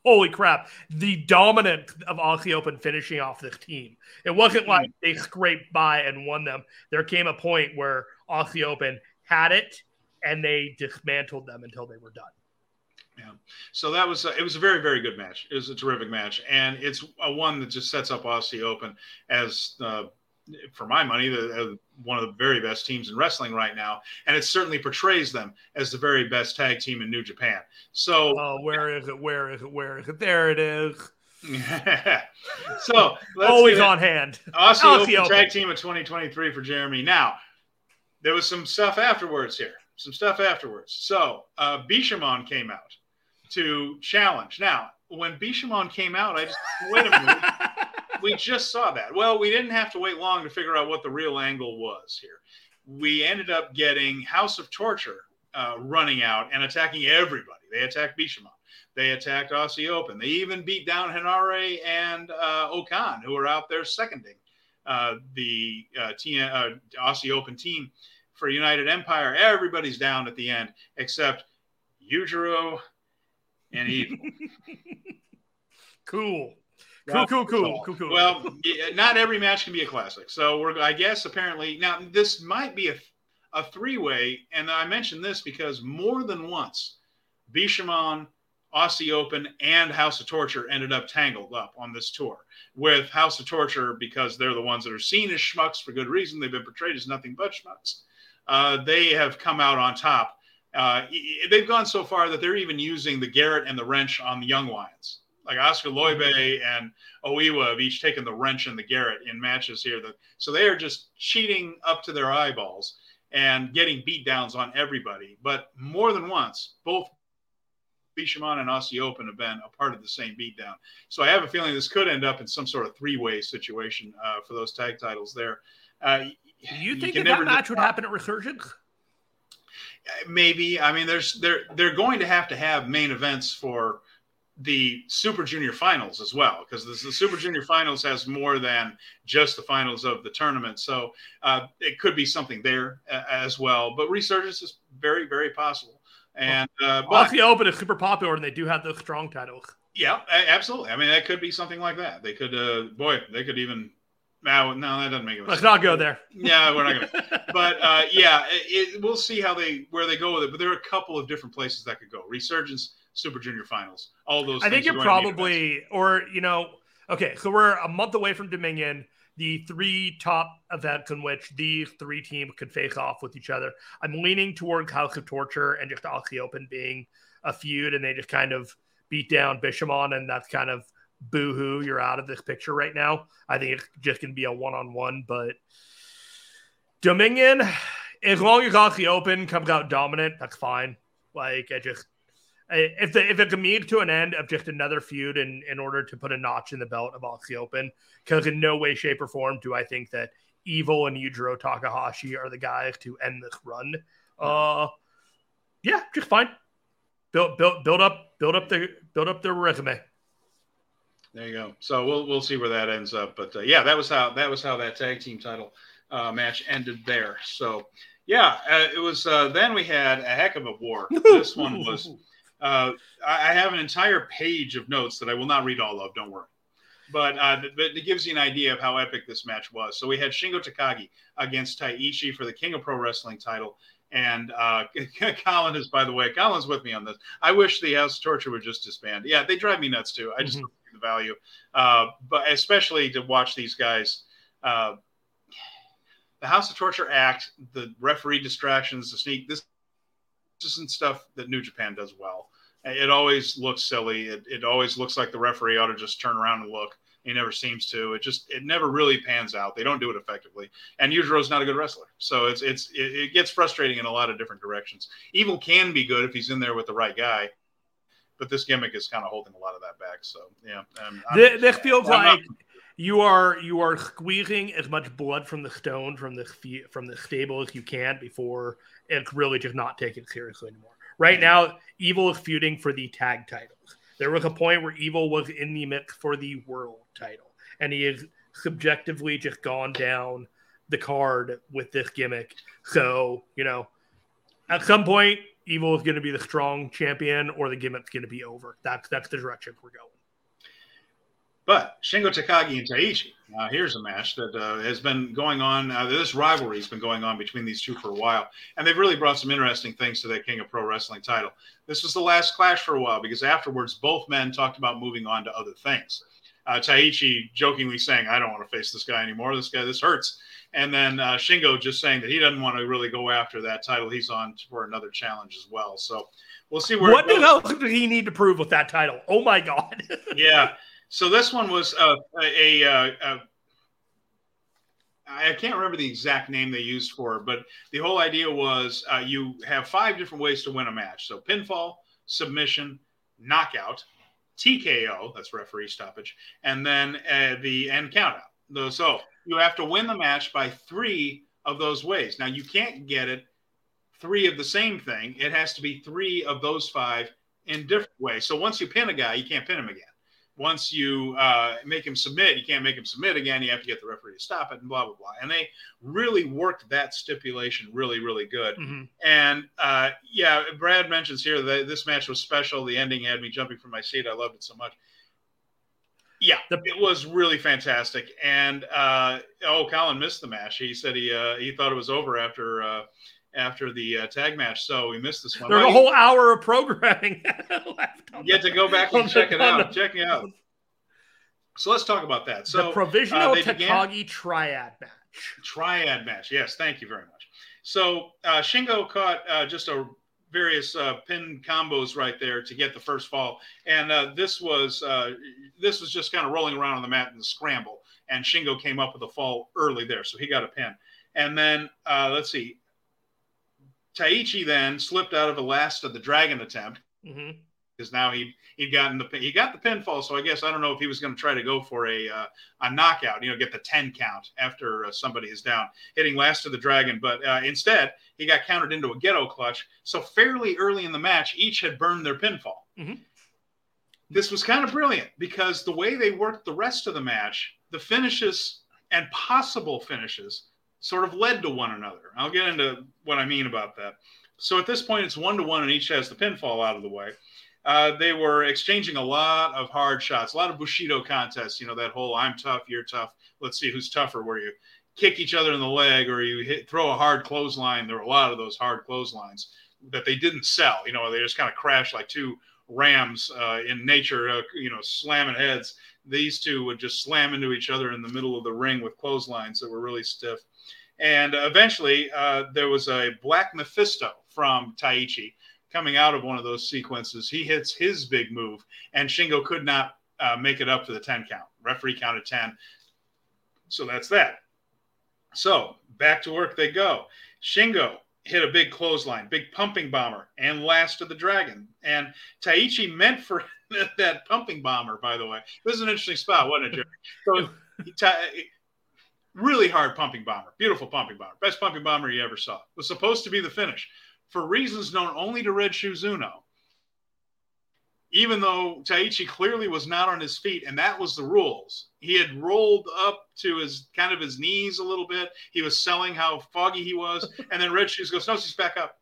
holy crap, the dominant of Aussie Open finishing off this team. It wasn't like mm. they scraped by and won them. There came a point where Aussie Open had it and they dismantled them until they were done. Yeah. So that was it was a very very good match. It was a terrific match, and it's a one that just sets up Aussie Open as uh, for my money, the, uh, one of the very best teams in wrestling right now, and it certainly portrays them as the very best tag team in New Japan. So, oh, where is it? Where is it? Where is it? There it is. so always on hand. Aussie Open, Open tag team of 2023 for Jeremy. Now, there was some stuff afterwards here. Some stuff afterwards. So, uh, Bishamon came out to challenge. Now, when Bishamon came out, I just wait a minute. we just saw that. Well, we didn't have to wait long to figure out what the real angle was here. We ended up getting House of Torture uh, running out and attacking everybody. They attacked Bishamon. They attacked Aussie Open. They even beat down Henare and uh, O-Khan, who were out there seconding uh, the uh, uh, Aussie Open team for United Empire. Everybody's down at the end except Yujiro and Evil. cool. Cool, cool, cool, cool, cool. Well, not every match can be a classic. So we're, I guess, apparently now this might be a, a three way, and I mentioned this because more than once, Bishamon, Aussie Open, and House of Torture ended up tangled up on this tour with House of Torture because they're the ones that are seen as schmucks for good reason. They've been portrayed as nothing but schmucks. Uh, they have come out on top. Uh, they've gone so far that they're even using the Garrett and the wrench on the young lions like Oskar Leube and Oiwa have each taken the wrench and the Garrett in matches here. That so they are just cheating up to their eyeballs and getting beat downs on everybody. But more than once, both Bishamon and Aussie Open have been a part of the same beatdown. So I have a feeling this could end up in some sort of three-way situation uh, for those tag titles there. Uh, you think that, that match would happen at Resurgence? Maybe. I mean, there's they're they're going to have to have main events for the Super Junior finals as well, because the, the, Super Junior finals has more than just the finals of the tournament. So uh, it could be something there uh, as well. But resurgence is very, very possible. And uh, but, the Open is super popular, and they do have those strong titles. Yeah, absolutely. I mean, that could be something like that. They could, uh, boy, they could even. Now, no, that doesn't make it. Let's not go there. Yeah, we're not going to. but uh, yeah, it, it, we'll see how they where they go with it. But there are a couple of different places that could go. Resurgence Super Junior Finals. All those. I think you're probably, or you know, okay. So we're a month away from Dominion, the three top events in which these three teams could face off with each other. I'm leaning toward House of Torture and just Aussie Open being a feud, and they just kind of beat down Bishamon, and that's kind of boo hoo. You're out of this picture right now. I think it's just going to be a one on one, but Dominion, as long as Aussie Open comes out dominant, that's fine. Like I just if the, if it can mean to an end of just another feud in, in order to put a notch in the belt of Aussie Open, because in no way, shape, or form do I think that Evil and Yujiro Takahashi are the guys to end this run. Uh, yeah, just fine. Build build build up build up the build up their resume. There you go. So we'll we'll see where that ends up. But uh, yeah, that was how that was how that tag team title uh, match ended there. So yeah, uh, it was. Uh, then we had a heck of a war. This one was uh, I have an entire page of notes that I will not read all of. Don't worry. But, uh, but it gives you an idea of how epic this match was. So we had Shingo Takagi against Taichi for the King of Pro Wrestling title. And uh, Colin is, by the way, Colin's with me on this. I wish the House Torture would just disband. Yeah, they drive me nuts too. I just mm-hmm. Value. Uh, but especially to watch these guys. Uh, the House of Torture act, the referee distractions, the sneak. This isn't stuff that New Japan does well. It always looks silly. It, it always looks like the referee ought to just turn around and look. He never seems to. It just it never really pans out. They don't do it effectively. And Yujiro's not a good wrestler, so it's it's it, it gets frustrating in a lot of different directions. Evil can be good if he's in there with the right guy, but this gimmick is kind of holding a lot of that back. So yeah, um, this, this feels I'm like. Not, you are you are squeezing as much blood from the stone from the from the stable as you can before it's really just not taken seriously anymore. Right mm-hmm. now, Evil is feuding for the tag titles. There was a point where Evil was in the mix for the world title, and he is subjectively just gone down the card with this gimmick. So, you know, at some point, Evil is going to be the strong champion, or the gimmick's going to be over. That's that's the direction we're going. But Shingo Takagi and Taichi. Uh, here's a match that uh, has been going on. Uh, this rivalry has been going on between these two for a while, and they've really brought some interesting things to that King of Pro Wrestling title. This was the last clash for a while because afterwards, both men talked about moving on to other things. Uh, Taichi jokingly saying, "I don't want to face this guy anymore. This guy, this hurts." And then uh, Shingo just saying that he doesn't want to really go after that title. He's on for another challenge as well. So we'll see where. What the hell did he need to prove with that title? Oh my god! yeah. So this one was uh, a, a, a, a I can't remember the exact name they used for it, but the whole idea was uh, you have five different ways to win a match. So pinfall, submission, knockout, TKO, that's referee stoppage, and then uh, the end countout. So you have to win the match by three of those ways. Now you can't get it three of the same thing. It has to be three of those five in different ways. So once you pin a guy, you can't pin him again once you uh, make him submit, you can't make him submit again. You have to get the referee to stop it and blah, blah, blah. And they really worked that stipulation really, really good. Mm-hmm. And uh, yeah, Brad mentions here that this match was special. The ending had me jumping from my seat. I loved it so much. Yeah, it was really fantastic. And uh, oh, Colin missed the match. He said he uh, he thought it was over after uh, after the uh, tag match, so we missed this one. There's a whole hour of programming left. You get to go back and check it out. Check it out. So let's talk about that. So the provisional uh, Takagi triad match. Triad match. Yes, thank you very much. So uh, Shingo caught uh, just a various uh, pin combos right there to get the first fall, and uh, this was uh, this was just kind of rolling around on the mat in the scramble, and Shingo came up with a fall early there, so he got a pin. And then let's see, Taichi then slipped out of the last of the dragon attempt mm-hmm. because now he he'd gotten the he got the pinfall. So I guess I don't know if he was going to try to go for a uh, a knockout, you know, get the ten count after uh, somebody is down, hitting last of the dragon. But uh, instead, he got countered into a Gedo clutch. So fairly early in the match, each had burned their pinfall. Mm-hmm. This was kind of brilliant because the way they worked the rest of the match, the finishes and possible finishes sort of led to one another. I'll get into what I mean about that. So at this point, it's one to one, and each has the pinfall out of the way. Uh, they were exchanging a lot of hard shots, a lot of Bushido contests. You know, that whole I'm tough, you're tough. Let's see who's tougher, where you kick each other in the leg or you hit, throw a hard clothesline. There were a lot of those hard clotheslines that they didn't sell. You know, they just kind of crashed like two rams uh, in nature, uh, you know, slamming heads. These two would just slam into each other in the middle of the ring with clotheslines that were really stiff. And eventually, uh, there was a Black Mephisto from Taichi coming out of one of those sequences. He hits his big move, and Shingo could not uh, make it up to the 10 count. Referee counted 10. So that's that. So back to work they go. Shingo hit a big clothesline, big pumping bomber, and last of the dragon. And Taichi meant for that pumping bomber, by the way. This is an interesting spot, wasn't it, Jerry? So really hard pumping bomber, beautiful pumping bomber, best pumping bomber you ever saw. It was supposed to be the finish for reasons known only to Red Shoes Unno. Even though Taichi clearly was not on his feet, and that was the rules. He had rolled up to his kind of his knees a little bit. He was selling how foggy he was, and then Red Shoes goes, "No, she's back up."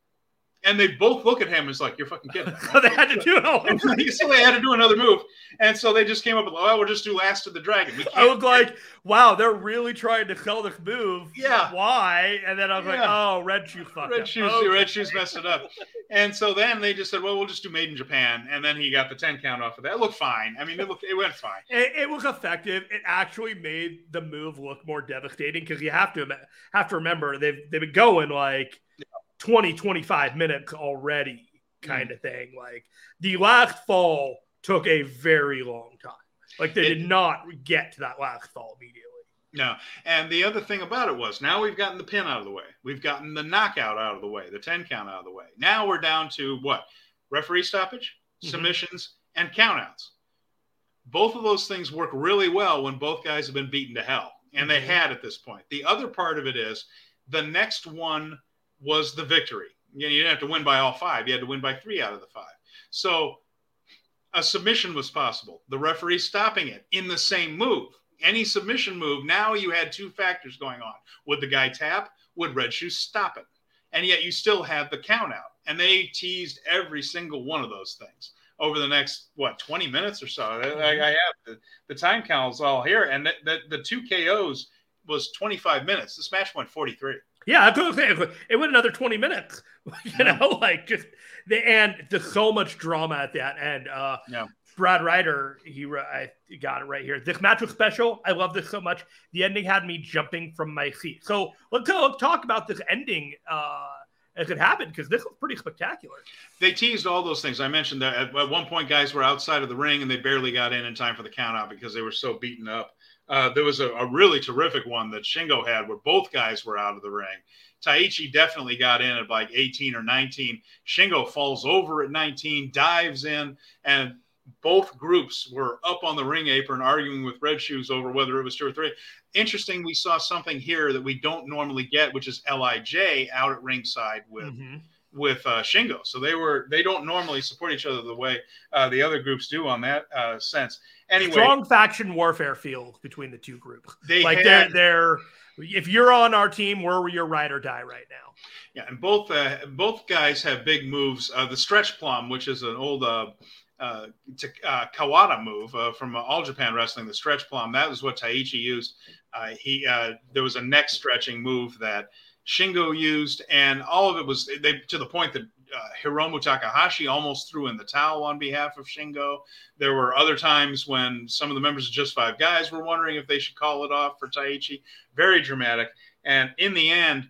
And they both look at him as like you're fucking kidding. so they had to do it. so they had to do another move, and so they just came up with, "Oh, we'll just do Last of the Dragon." I was like, "Wow, they're really trying to sell this move." Yeah. Why? And then I was yeah. like, "Oh, Red Shoes fucked Red Shoes, okay. Red Shoes messed it up." and so then they just said, "Well, we'll just do Made in Japan," and then he got the ten count off of that. It looked fine. I mean, it looked, it went fine. It, it was effective. It actually made the move look more devastating because you have to have to remember they've they've been going like 20, 25 minutes already kind mm. of thing. Like the last fall took a very long time. Like they it, did not get to that last fall immediately. No. And the other thing about it was now we've gotten the pin out of the way. We've gotten the knockout out of the way, the 10 count out of the way. Now we're down to what? Referee stoppage, mm-hmm. submissions, and countouts. Both of those things work really well when both guys have been beaten to hell. And mm-hmm. they had at this point. The other part of it is the next one was the victory. You, know, you didn't have to win by all five; you had to win by three out of the five. So a submission was possible. The referee stopping it in the same move. Any submission move, now you had two factors going on. Would the guy tap? Would Red Shoes stop it? And yet you still had the count out. And they teased every single one of those things over the next, what, 20 minutes or so. I, I mm-hmm. have the, the time is all here. And the, the, the two KOs was 25 minutes. This match went 43. Yeah, I could say it went another 20 minutes. You know, like just the and there's so much drama at that end. Uh yeah. Brad Ryder, he I got it right here. This match was special. I love this so much. The ending had me jumping from my seat. So let's go talk about this ending uh, as it happened because this was pretty spectacular. They teased all those things. I mentioned that at, at, one point, guys were outside of the ring and they barely got in in time for the count out because they were so beaten up. Uh, there was a, a, really terrific one that Shingo had where both guys were out of the ring. Taichi definitely got in at like 18 or 19. Shingo falls over at 19, dives in, and both groups were up on the ring apron arguing with Red Shoes over whether it was two or three. Interesting, we saw something here that we don't normally get, which is Lij out at ringside with mm-hmm. With uh, Shingo. So they were they don't normally support each other the way uh, the other groups do on that uh, sense. Anyway, strong faction warfare feels between the two groups. They like had, they're they're if you're on our team, we're your ride or die right now. Yeah, and both uh, both guys have big moves. Uh, the stretch plum, which is an old uh, uh, uh, Kawada move uh, from All Japan Wrestling, the stretch plum. That was what Taichi used. Uh, he uh, there was a neck stretching move that Shingo used, and all of it was they to the point that uh, Hiromu Takahashi almost threw in the towel on behalf of Shingo. There were other times when some of the members of Just Five Guys were wondering if they should call it off for Taichi. Very dramatic, and in the end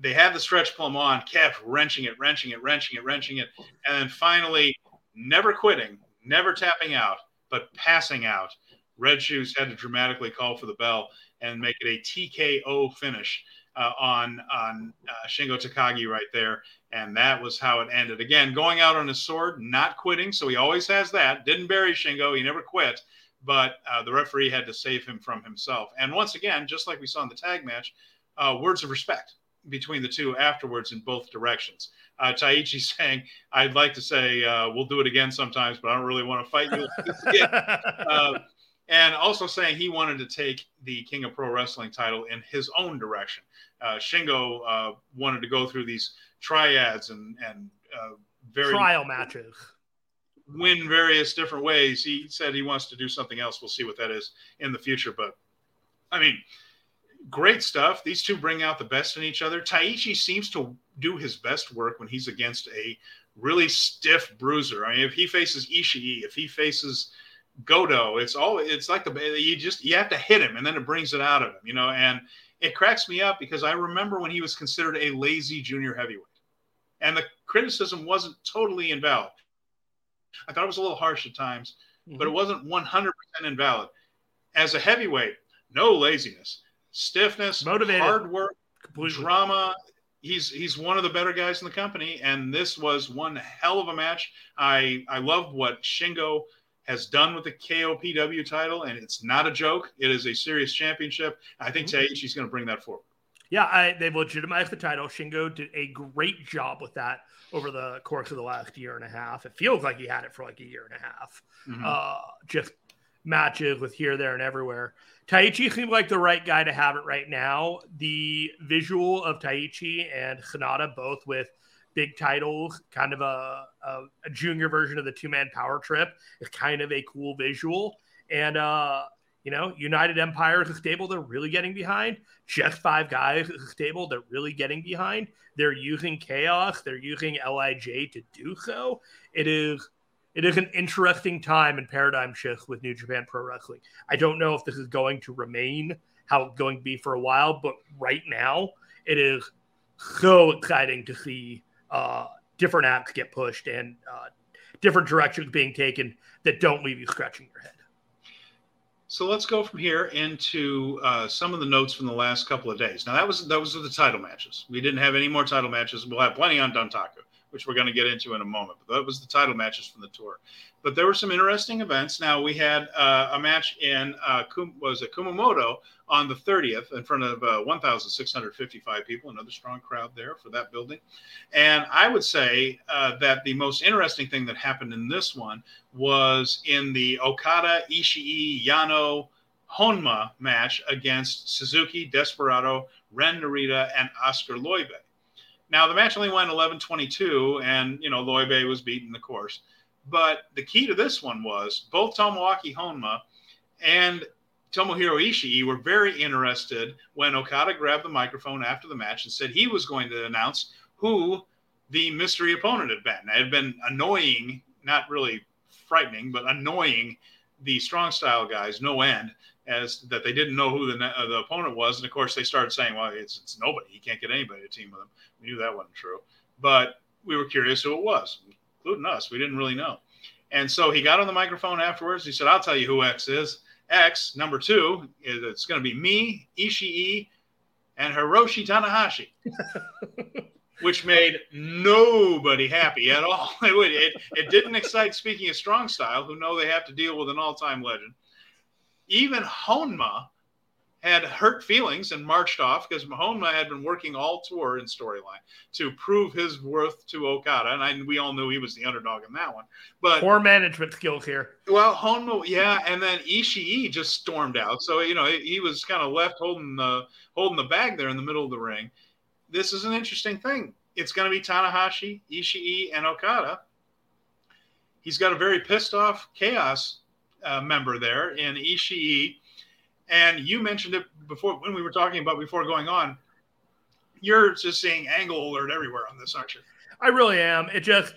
they had the stretch plum on, kept wrenching it, wrenching it, wrenching it, wrenching it, and then finally never quitting, never tapping out, but passing out. Red Shoes had to dramatically call for the bell and make it a TKO finish uh, on on uh, Shingo Takagi right there, and that was how it ended. Again, going out on his sword, not quitting, so he always has that. Didn't bury Shingo, he never quit, but uh, the referee had to save him from himself. And once again, just like we saw in the tag match, uh, words of respect between the two afterwards in both directions uh, Taichi saying, I'd like to say uh, we'll do it again sometimes, but I don't really want to fight you. uh, and also saying he wanted to take the King of Pro Wrestling title in his own direction. Uh, Shingo uh, wanted to go through these triads and, and uh, very trial matches, win various different ways. He said he wants to do something else. We'll see what that is in the future. But I mean, great stuff. These two bring out the best in each other. Taichi seems to do his best work when he's against a really stiff bruiser. I mean, if he faces Ishii, if he faces Goto, it's all it's like the you just you have to hit him and then it brings it out of him, you know. And it cracks me up because I remember when he was considered a lazy junior heavyweight, and the criticism wasn't totally invalid. I thought it was a little harsh at times, mm-hmm. but it wasn't 100% invalid. As a heavyweight, no laziness stiffness, motivated, hard work, Completely. drama. He's he's one of the better guys in the company, and this was one hell of a match. I I love what Shingo has done with the KOPW title, and it's not a joke. It is a serious championship. I think mm-hmm. Taichi's going to bring that forward. Yeah, I, they've legitimized the title. Shingo did a great job with that over the course of the last year and a half. It feels like he had it for like a year and a half. Mm-hmm. Uh, just matches with here, there, and everywhere. Taichi seemed like the right guy to have it right now. The visual of Taichi and Sanada both with big titles, kind of a, a, a junior version of the two man power trip, It's kind of a cool visual. And, uh, you know, United Empire is a stable they're really getting behind. Just five guys is a stable they're really getting behind. They're using chaos, they're using LIJ to do so. It is it is an interesting time and paradigm shift with New Japan Pro Wrestling. I don't know if this is going to remain how it's going to be for a while, but right now it is so exciting to see uh, different apps get pushed and uh, different directions being taken that don't leave you scratching your head. So let's go from here into uh, some of the notes from the last couple of days. Now that was that was the title matches. We didn't have any more title matches. We'll have plenty on Dontaku which we're going to get into in a moment. But that was the title matches from the tour. But there were some interesting events. Now we had uh, a match in uh, Kum- was it Kumamoto on the 30th in front of uh, 1,655 people, another strong crowd there for that building. And I would say uh, that the most interesting thing that happened in this one was in the Okada Ishii Yano Honma match against Suzuki, Desperado, Ren Narita, and Oskar Leube. Now the match only went 11-22, and you know Leube was beaten, the course. But the key to this one was both Tomoaki Honma and Tomohiro Ishii were very interested when Okada grabbed the microphone after the match and said he was going to announce who the mystery opponent had been. It had been annoying, not really frightening, but annoying the strong style guys no end as that they didn't know who the, uh, the opponent was. And of course, they started saying, well, it's, it's nobody. He can't get anybody to team with him. We knew that wasn't true. But we were curious who it was, including us. We didn't really know. And so he got on the microphone afterwards. He said, I'll tell you who X is. X, number two, is it's going to be me, Ishii, and Hiroshi Tanahashi. which made nobody happy at all. It, it, it, didn't excite, speaking of strong style, who know they have to deal with an all time legend even Honma had hurt feelings and marched off because Honma had been working all tour in storyline to prove his worth to Okada, and I, we all knew he was the underdog in that one. But poor management skills here. Well, Honma, yeah, and then Ishii just stormed out, so you know he was kind of left holding the holding the bag there in the middle of the ring. This is an interesting thing. It's going to be Tanahashi, Ishii, and Okada. He's got a very pissed off Chaos uh, member there in Ishii and you mentioned it before when we were talking about before going on. You're just seeing angle alert everywhere on this, aren't you? I really am. It just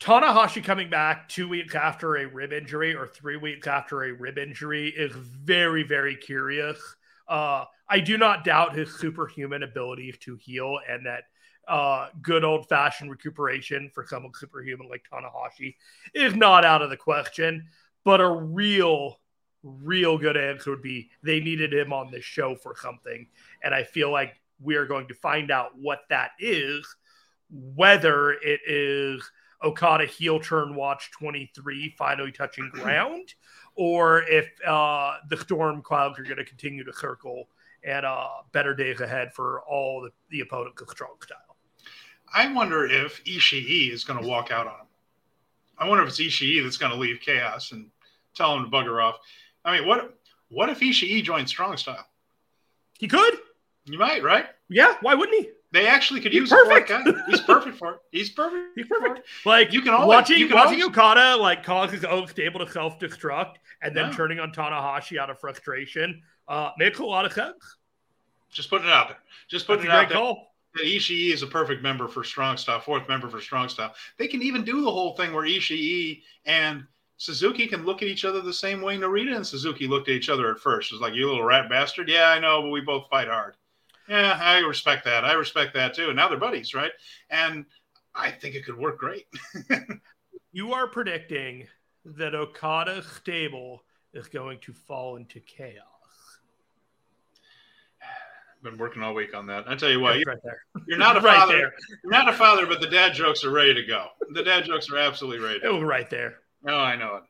Tanahashi coming back two weeks after a rib injury or three weeks after a rib injury is very, very curious. Uh, I do not doubt his superhuman ability to heal and that uh, good old fashioned recuperation for someone superhuman like Tanahashi is not out of the question. But a real real good answer would be they needed him on this show for something. And I feel like we are going to find out what that is, whether it is Okada heel turn watch 23 finally touching ground, or if uh, the storm clouds are going to continue to circle and uh, better days ahead for all the, the opponents of strong style. I wonder if Ishii is going to walk out on him. I wonder if it's Ishii that's going to leave chaos and tell him to bugger off. I mean, what what if Ishii joined Strong Style? He could. You might, right? Yeah. Why wouldn't he? They actually could He's use perfect. guy. He's perfect for it. He's perfect. He's perfect. Like you can always watching you can watching always... Okada like cause his own stable to self destruct and then yeah. turning on Tanahashi out of frustration uh, makes a lot of sense. Just putting it out there. Just putting That's it out there. Call. Ishii is a perfect member for Strong Style, fourth member for Strong Style. They can even do the whole thing where Ishii and Suzuki can look at each other the same way Narita and Suzuki looked at each other at first. It's like, you little rat bastard. Yeah, I know, but we both fight hard. Yeah, I respect that. I respect that too. And now they're buddies, right? And I think it could work great. you are predicting that Okada's stable is going to fall into chaos. Been working all week on that. I tell you what, you're, right there. you're not a right father. There. You're not a father, but the dad jokes are ready to go. The dad jokes are absolutely ready. it was right there. Oh, I know it.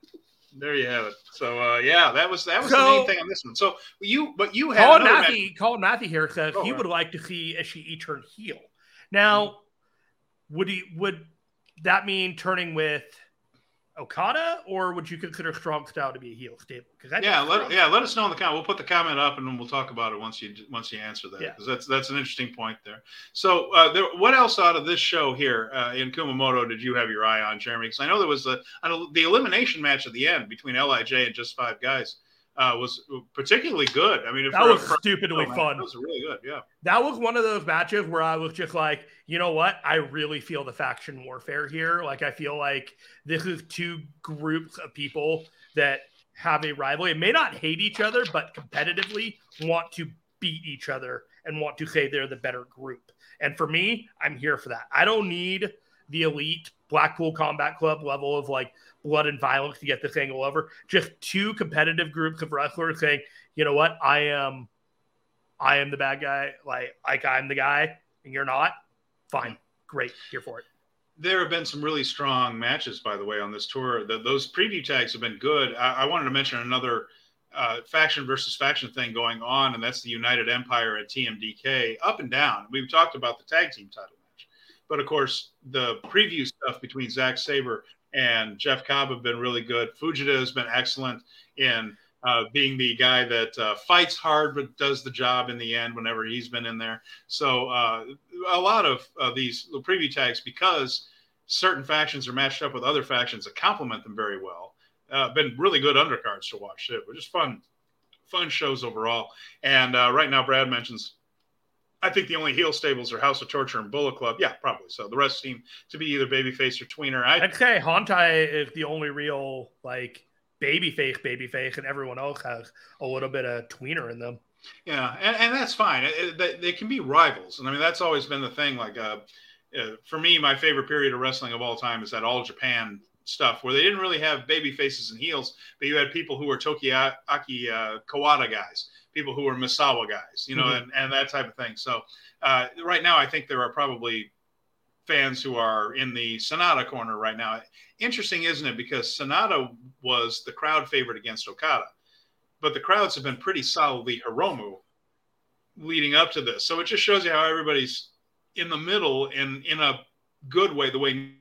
There you have it. So uh, yeah, that was that was so, the main thing on this one. So you, but you had Colin Matthew. Colin Matthew here says oh, he right. would like to see Ishii turn heel. Now, mm-hmm. would he? Would that mean turning with Okada, or would you consider Strong Style to be a heel stable? Because yeah, let, yeah, let us know in the comment. We'll put the comment up, and then we'll talk about it once you once you answer that. Because yeah. that's that's an interesting point there. So, uh, there, what else out of this show here uh, in Kumamoto did you have your eye on, Jeremy? Because I know there was a, the elimination match at the end between Lij and just five guys uh, was particularly good. I mean, that was stupidly fun. That was really good. Yeah, that was one of those matches where I was just like, you know what? I really feel the faction warfare here. Like, I feel like this is two groups of people that have a rivalry. It may not hate each other, but competitively want to beat each other and want to say they're the better group. And for me, I'm here for that. I don't need the elite Blackpool Combat Club level of like blood and violence to get this angle over. Just two competitive groups of wrestlers saying, you know what, I am, I am the bad guy. Like, like I'm the guy, and you're not. Fine, great, here for it. There have been some really strong matches, by the way, on this tour. The, those preview tags have been good. I, I wanted to mention another uh, faction versus faction thing going on, and that's the United Empire at TMDK, up and down. We've talked about the tag team title match, but of course, the preview stuff between Zack Sabre and Jeff Cobb have been really good. Fujita has been excellent in uh, being the guy that uh, fights hard but does the job in the end whenever he's been in there. So uh, a lot of these preview tags because certain factions are matched up with other factions that complement them very well. Uh, been really good undercards to watch too. But just fun, fun shows overall. And uh, right now, Brad mentions I think the only heel stables are House of Torture and Bullet Club. Yeah, probably so. The rest seem to be either babyface or tweener. I, would say Hontai is the only real like babyface, babyface, and everyone else has a little bit of tweener in them. Yeah, and, and that's fine. It, they, they, can be rivals, and I mean that's always been the thing. Like, uh, uh, for me, my favorite period of wrestling of all time is that All Japan stuff where they didn't really have baby faces and heels, but you had people who were Toshiaki uh, Kawada guys people who are Misawa guys, you know, mm-hmm. and, and that type of thing. So uh, right now, I think there are probably fans who are in the Sanada corner right now. Interesting, isn't it? Because Sanada was the crowd favorite against Okada. but the crowds have been pretty solidly Hiromu leading up to this. So it just shows you how everybody's in the middle and in a good way, the way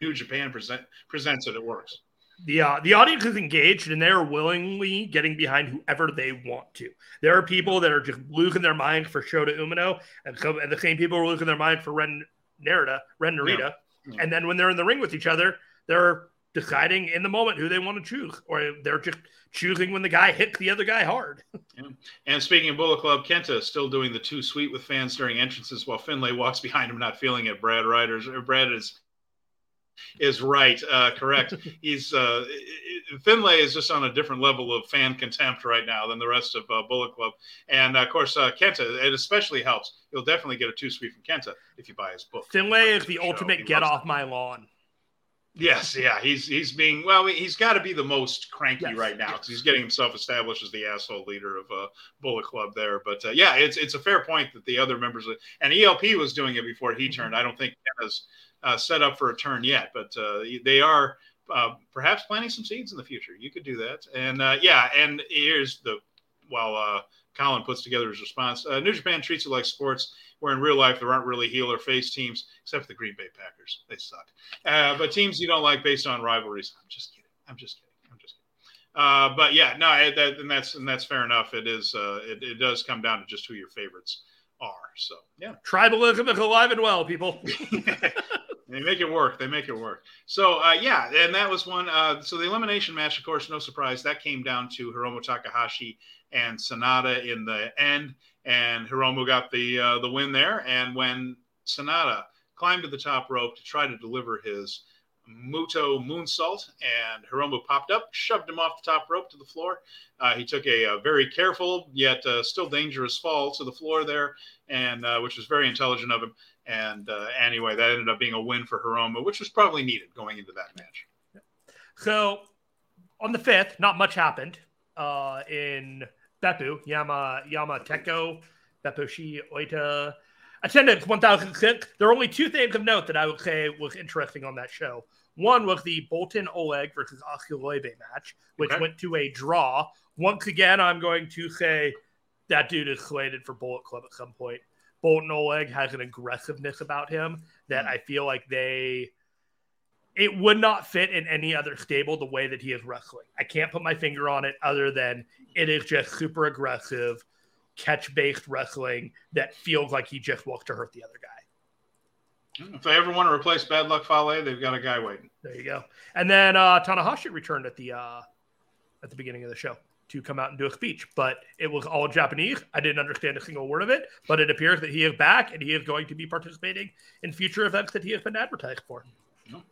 New Japan present, presents it, it works. The, uh, the audience is engaged and they're willingly getting behind whoever they want to. There are people that are just losing their mind for Shota Umino, and, so, and the same people are losing their mind for Ren Narita, Ren Narita. Yeah. Yeah. And then when they're in the ring with each other, they're deciding in the moment who they want to choose, or they're just choosing when the guy hits the other guy hard. yeah. And speaking of Bullet Club, Kenta is still doing the too sweet with fans during entrances while Finlay walks behind him, not feeling it. Brad Riders, Brad is is right, uh, correct. He's uh, Finlay is just on a different level of fan contempt right now than the rest of uh, Bullet Club, and of course uh, Kenta. It especially helps. You'll definitely get a two sweet from Kenta if you buy his book. Finlay is the ultimate get off my lawn. Yes, yeah, he's he's being well. He's got to be the most cranky yes. right now because he's getting himself established as the asshole leader of uh, Bullet Club there. But uh, yeah, it's it's a fair point that the other members of, and ELP was doing it before he turned. I don't think Kenta's uh, set up for a turn yet, but uh, they are uh, perhaps planting some seeds in the future. You could do that, and uh, yeah, and here's the while Colin puts together his response. New Japan treats it like sports where in real life there aren't really heel or face teams, except for the Green Bay Packers. They suck. Uh, but teams you don't like based on rivalries. I'm just kidding. I'm just kidding. I'm just kidding. Uh, but yeah, no, that, and that's and that's fair enough. It is. Uh, it, it does come down to just who your favorites are. So yeah, tribalism is alive and well, people. they make it work. They make it work. So uh, yeah, and that was one. Uh, so the elimination match, of course, no surprise, that came down to Hiromu Takahashi and Sanada in the end and Hiromu got the uh, the win there. And when Sanada climbed to the top rope to try to deliver his Muto moonsault, and Hiromu popped up, shoved him off the top rope to the floor. Uh, he took a, a, very careful yet uh, still dangerous fall to the floor there, and uh, which was very intelligent of him. And uh, anyway, that ended up being a win for Hiromu, which was probably needed going into that match. So on the fifth, not much happened uh, in Beppu, Yama Yama Teko, Beppushi Oita. Attendance 1006. There are only two things of note that I would say was interesting on that show. One was the Boltin Oleg versus Oskar match, which okay. went to a draw. Once again, I'm going to say that dude is slated for Bullet Club at some point. Boltin Oleg has an aggressiveness about him that hmm. I feel like they it would not fit in any other stable the way that he is wrestling. I can't put my finger on it other than it is just super aggressive, catch based wrestling that feels like he just wants to hurt the other guy. If they ever want to replace Bad Luck Fale, they've got a guy waiting. There you go. And then uh, Tanahashi returned at the uh, at the beginning of the show to come out and do a speech, but it was all Japanese. I didn't understand a single word of it, but it appears that he is back and he is going to be participating in future events that he has been advertised for.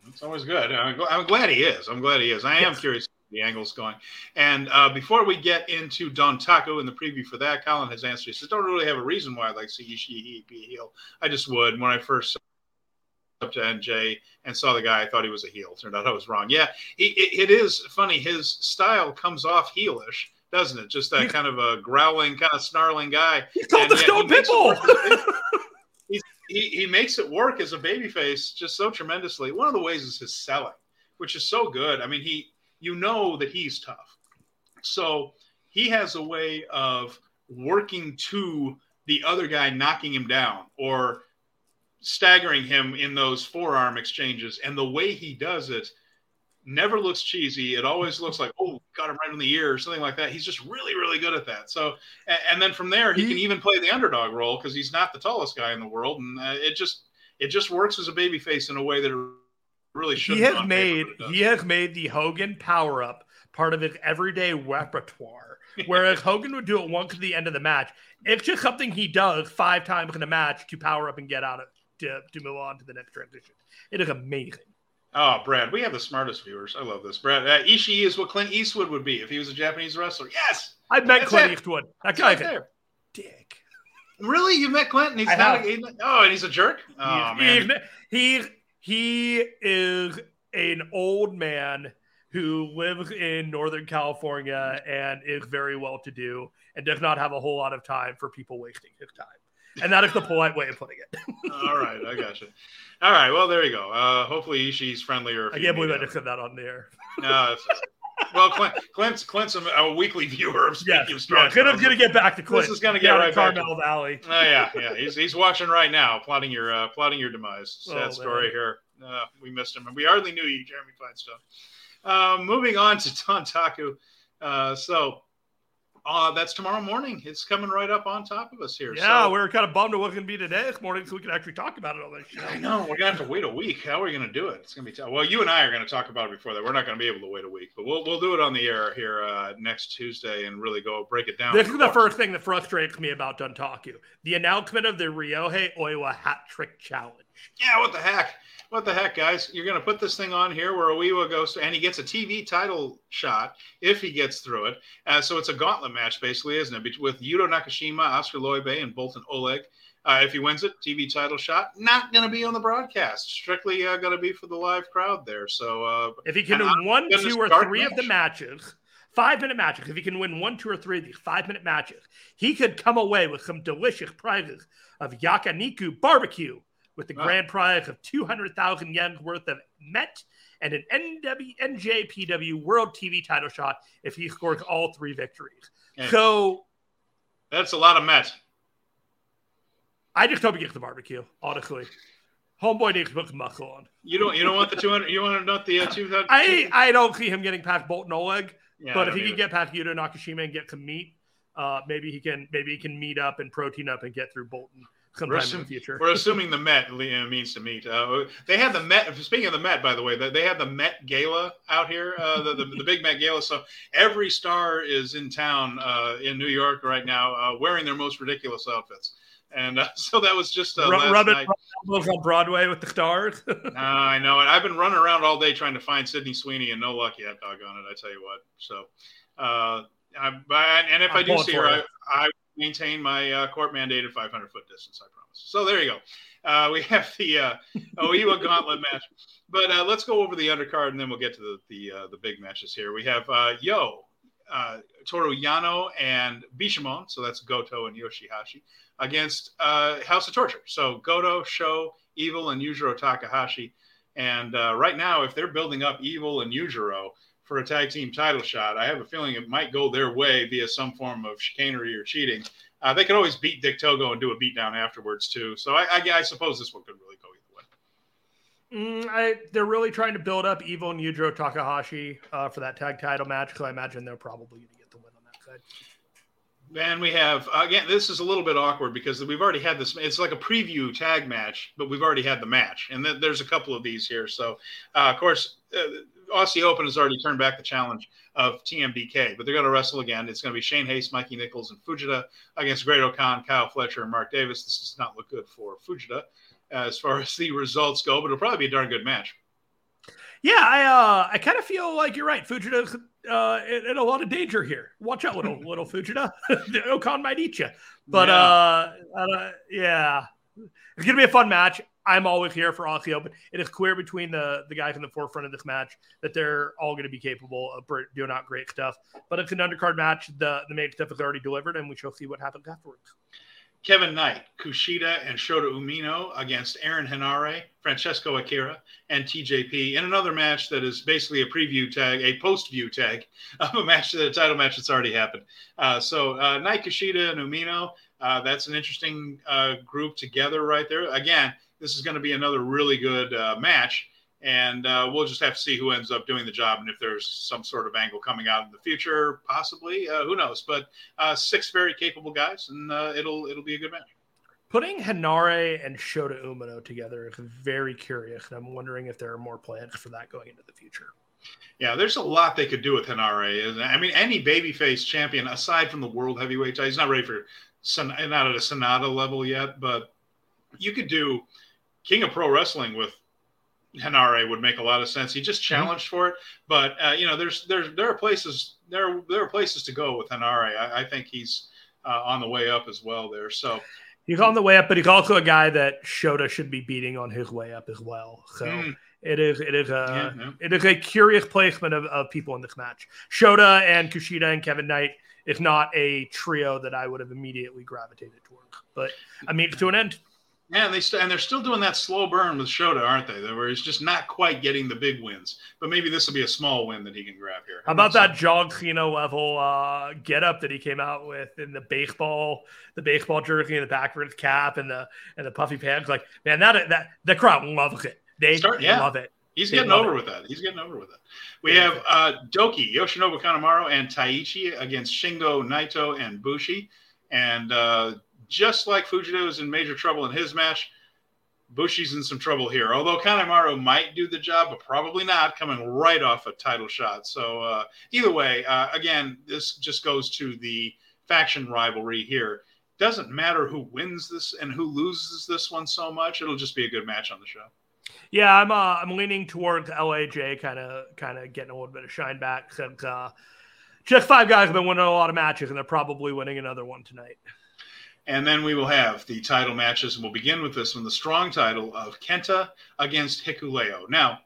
It's always good. I'm, glad he is. I'm glad he is. I am yes. curious the angle's going. And uh, before we get into Dontaku and the preview for that, Colin has answered. He says, "Don't really have a reason why I'd like to see Ishii be a heel. I just would. When I first up to NJ and saw the guy, I thought he was a heel. Turned out I was wrong. Yeah, it, it is funny. His style comes off heelish." Doesn't it? Just that kind of a growling, kind of snarling guy. He's called the Stone Pitbull he, he makes it work as a babyface just so tremendously. One of the ways is his selling, which is so good. I mean, he you know that he's tough. So he has a way of working to the other guy knocking him down or staggering him in those forearm exchanges. And the way he does it never looks cheesy. It always looks like, oh, got him right in the ear or something like that. He's just really, really good at that. So, and, and then from there, he, he, can even play the underdog role because he's not the tallest guy in the world, and uh, it just it just works as a baby face in a way that it really should. He has made he has made the Hogan power up part of his everyday repertoire. Whereas Hogan would do it once at the end of the match. It's just something he does five times in a match to power up and get out of to, to move on to the next transition. It is amazing. Oh, Brad, we have the smartest viewers. I love this. Brad, uh, Ishii is what Clint Eastwood would be if he was a Japanese wrestler. Yes, I met That's Clint it. Eastwood. That guy there. Dick. Really, you met Clinton? He's I not. A, oh, and he's a jerk. Oh he's, man, he he is an old man who lives in Northern California and is very well to do and does not have a whole lot of time for people wasting his time and that is the polite way of putting it. All right, I got you. All right, well there you go. Uh, hopefully she's friendlier. I can't believe I just said that on the air. no, well, Clint, Clint's, Clint's a, a weekly viewer of Speaking Yeah, of Strong. yeah. Gonna, gonna get back to Clint. This is gonna get Down right back to- Carmel Valley. Oh yeah, yeah. He's he's watching right now, plotting your uh, plotting your demise. Sad Oh, story man. here. Uh, we missed him, and we hardly knew you, Jeremy Finestone. Uh, moving on to Dontaku. Uh, so uh, that's tomorrow morning. It's coming right up on top of us here. Yeah, so, we were kind of bummed it wasn't gonna be today this morning, so we could actually talk about it on this show. I know we're gonna have to wait a week. How are we gonna do it? It's gonna be tough. Well, you and I are gonna talk about it before that. We're not gonna be able to wait a week, but we'll we'll do it on the air here uh, next Tuesday and really go break it down. This is the first thing that frustrates me about Dontaku. The announcement of the Ryohei Oiwa hat trick challenge. Yeah, what the heck? What the heck, guys? You're going to put this thing on here where Oiwa goes, and he gets a TV title shot if he gets through it. Uh, so it's a gauntlet match, basically, isn't it? With Yuto Nakashima, Oskar Leube, and Boltin Oleg. Uh, if he wins it, TV title shot, not going to be on the broadcast. Strictly uh, going to be for the live crowd there. So uh, If he can win one, two, or three of the matches, five minute matches, if he can win one, two, or three of these five minute matches, he could come away with some delicious prizes of Yakiniku barbecue with the Wow. grand prize of 200,000 yen worth of Met and an NW, NJPW World TV title shot if he scores all three victories. Yeah. So that's a lot of Met. I just hope he gets the barbecue, honestly. Homeboy needs to put some muscle on. You don't you don't want the 200, you want to note the uh, 200? I, I don't see him getting past Boltin Oleg. Yeah, but if he can get past Yuto Nakashima and get some meat, uh, maybe he can maybe he can meet up and protein up and get through Boltin sometime in assuming- the future. We're assuming the Met means to meet. Uh, they had the Met. Speaking of the Met, by the way, they they had the Met Gala out here, uh, the, the the big Met Gala. So every star is in town uh, in New York right now, uh, wearing their most ridiculous outfits. And uh, so that was just uh, Ru- last rubbing night. elbows on Broadway with the stars. I know it. I've been running around all day trying to find Sydney Sweeney, and no luck yet. Doggone it! I tell you what. So, uh, I, and if I'm i do see her, I. I maintain my uh, court mandated 500 foot distance. I promise. So there you go. Uh, we have the uh, Oiwa Gauntlet match, but uh, let's go over the undercard, and then we'll get to the the, uh, the big matches here. We have uh, Yo, uh, Toru Yano, and Bishamon. So that's Goto and Yoshihashi against uh, House of Torture. So Goto, Sho, Evil, and Yujiro Takahashi. And uh, right now, if they're building up Evil and Yujiro for a tag team title shot, I have a feeling it might go their way via some form of chicanery or cheating. Uh, they could always beat Dick Togo and do a beatdown afterwards too. So I, I, I suppose this one could really go either way. Mm, I, they're really trying to build up Evil and Yujiro Takahashi uh, for that tag title match, because I imagine they're probably going to get the win on that side. And we have again. This is a little bit awkward because we've already had this. It's like a preview tag match, but we've already had the match, and then there's a couple of these here. So, uh, of course, uh, Aussie Open has already turned back the challenge of TMDK, but they're going to wrestle again. It's going to be Shane Haste, Mikey Nicholls, and Fujita against Great O-Khan, Kyle Fletcher, and Mark Davis. This does not look good for Fujita as far as the results go, but it'll probably be a darn good match. Yeah, I uh, I kind of feel like you're right. Fujita's uh, in, in a lot of danger here. Watch out, little little Fujita. O-Khan might eat you. But Yeah. uh, uh, yeah, it's gonna be a fun match. I'm always here for Aussie Open. It is clear between the the guys in the forefront of this match that they're all going to be capable of doing out great stuff. But it's an undercard match. The the main stuff is already delivered, and we shall see what happens afterwards. Kevin Knight, Kushida, and Shota Umino against Aaron Henare, Francesco Akira, and TJP in another match that is basically a preview tag, a post view tag of a match, a title match that's already happened. Uh, so uh, Knight, Kushida, and Umino, uh, that's an interesting uh, group together right there. Again, this is going to be another really good uh, match. And uh, we'll just have to see who ends up doing the job, and if there's some sort of angle coming out in the future, possibly, uh, who knows? But uh, six very capable guys, and uh, it'll it'll be a good match. Putting Henare and Shota Umino together is very curious, and I'm wondering if there are more plans for that going into the future. Yeah, there's a lot they could do with Henare. I mean, any babyface champion aside from the world heavyweight title, he's not ready for not at a Sanada level yet, but you could do King of Pro Wrestling with Henare would make a lot of sense. He just challenged for it, but uh, you know, there's there's there are places there there are places to go with Henare. I, I think he's uh, on the way up as well there. So He's on the way up, but he's also a guy that Shota should be beating on his way up as well. So Mm. it is it is a yeah, yeah. it is a curious placement of, of people in this match. Shota and Kushida and Kevin Knight is not a trio that I would have immediately gravitated towards. But I mean, to an end. Yeah, and they st- and they're still doing that slow burn with Shota, aren't they? Where he's just not quite getting the big wins. But maybe this will be a small win that he can grab here. How about that John Cena level uh, get up that he came out with in the baseball, the baseball jersey and the backwards cap and the and the puffy pants? Like, man, that that the crowd loves it. They Start, yeah. love it. He's getting over it. with that. He's getting over with it. We have uh, Douki, Yoshinobu Kanemaru, and Taichi against Shingo, Naito, and Bushi. And uh, just like Fujita was in major trouble in his match, Bushi's in some trouble here. Although Kanemaru might do the job, but probably not, coming right off a title shot. So uh, either way, uh, again, this just goes to the faction rivalry here. Doesn't matter who wins this and who loses this one so much. It'll just be a good match on the show. Yeah, I'm uh, I'm leaning towards LIJ, kind of kind of getting a little bit of shine back since uh, just five guys have been winning a lot of matches, and they're probably winning another one tonight. And then we will have the title matches, and we'll begin with this one the strong title of Kenta against Hikuleo. Now,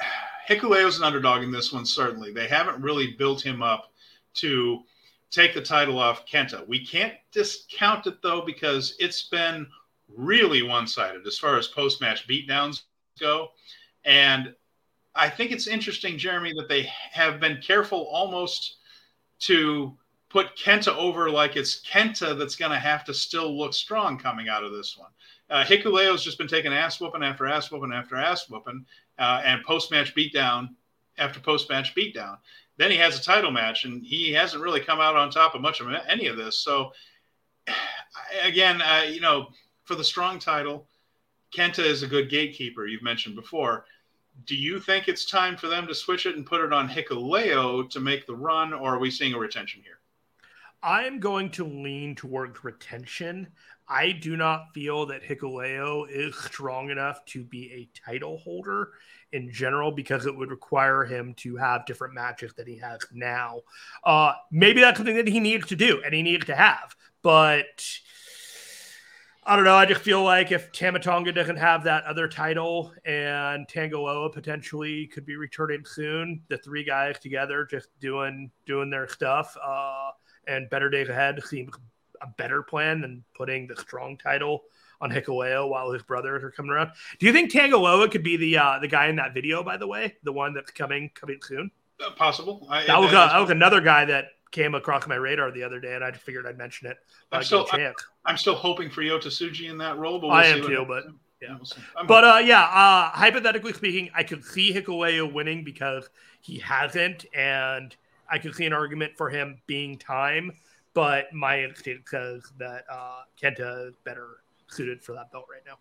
Hikuleo's an underdog in this one, certainly. They haven't really built him up to take the title off Kenta. We can't discount it, though, because it's been really one sided as far as post match beatdowns go. And I think it's interesting, Jeremy, that they have been careful almost to put Kenta over like it's Kenta that's going to have to still look strong coming out of this one. Uh, Hikuleo's just been taking ass whooping after ass whooping after ass whooping uh, and post match beatdown after post match beatdown. Then he has a title match and he hasn't really come out on top of much of any of this. So, again, uh, you know, for the strong title, Kenta is a good gatekeeper, you've mentioned before do you think it's time for them to switch it and put it on Hikuleo to make the run, or are we seeing a retention here? I'm going to lean towards retention. I do not feel that Hikuleo is strong enough to be a title holder in general because it would require him to have different matches that he has now. Uh, maybe that's something that he needs to do and he needs to have, but I don't know. I just feel like if Tama Tonga doesn't have that other title and Tanga Loa potentially could be returning soon, the three guys together just doing doing their stuff uh, and better days ahead seems a better plan than putting the strong title on Hikuleo while his brothers are coming around. Do you think Tanga Loa could be the uh, the guy in that video? By the way, the one that's coming coming soon. Uh, possible. I, that was uh, that was another guy that came across my radar the other day, and I figured I'd mention it. I'm still, I, am still hoping for Yota Tsuji in that role, but we'll I am too. But yeah, we'll but uh, yeah, uh, hypothetically speaking, I could see Hikuleo winning because he hasn't, and I could see an argument for him being time. But my instinct says that uh, Kenta is better suited for that belt right now.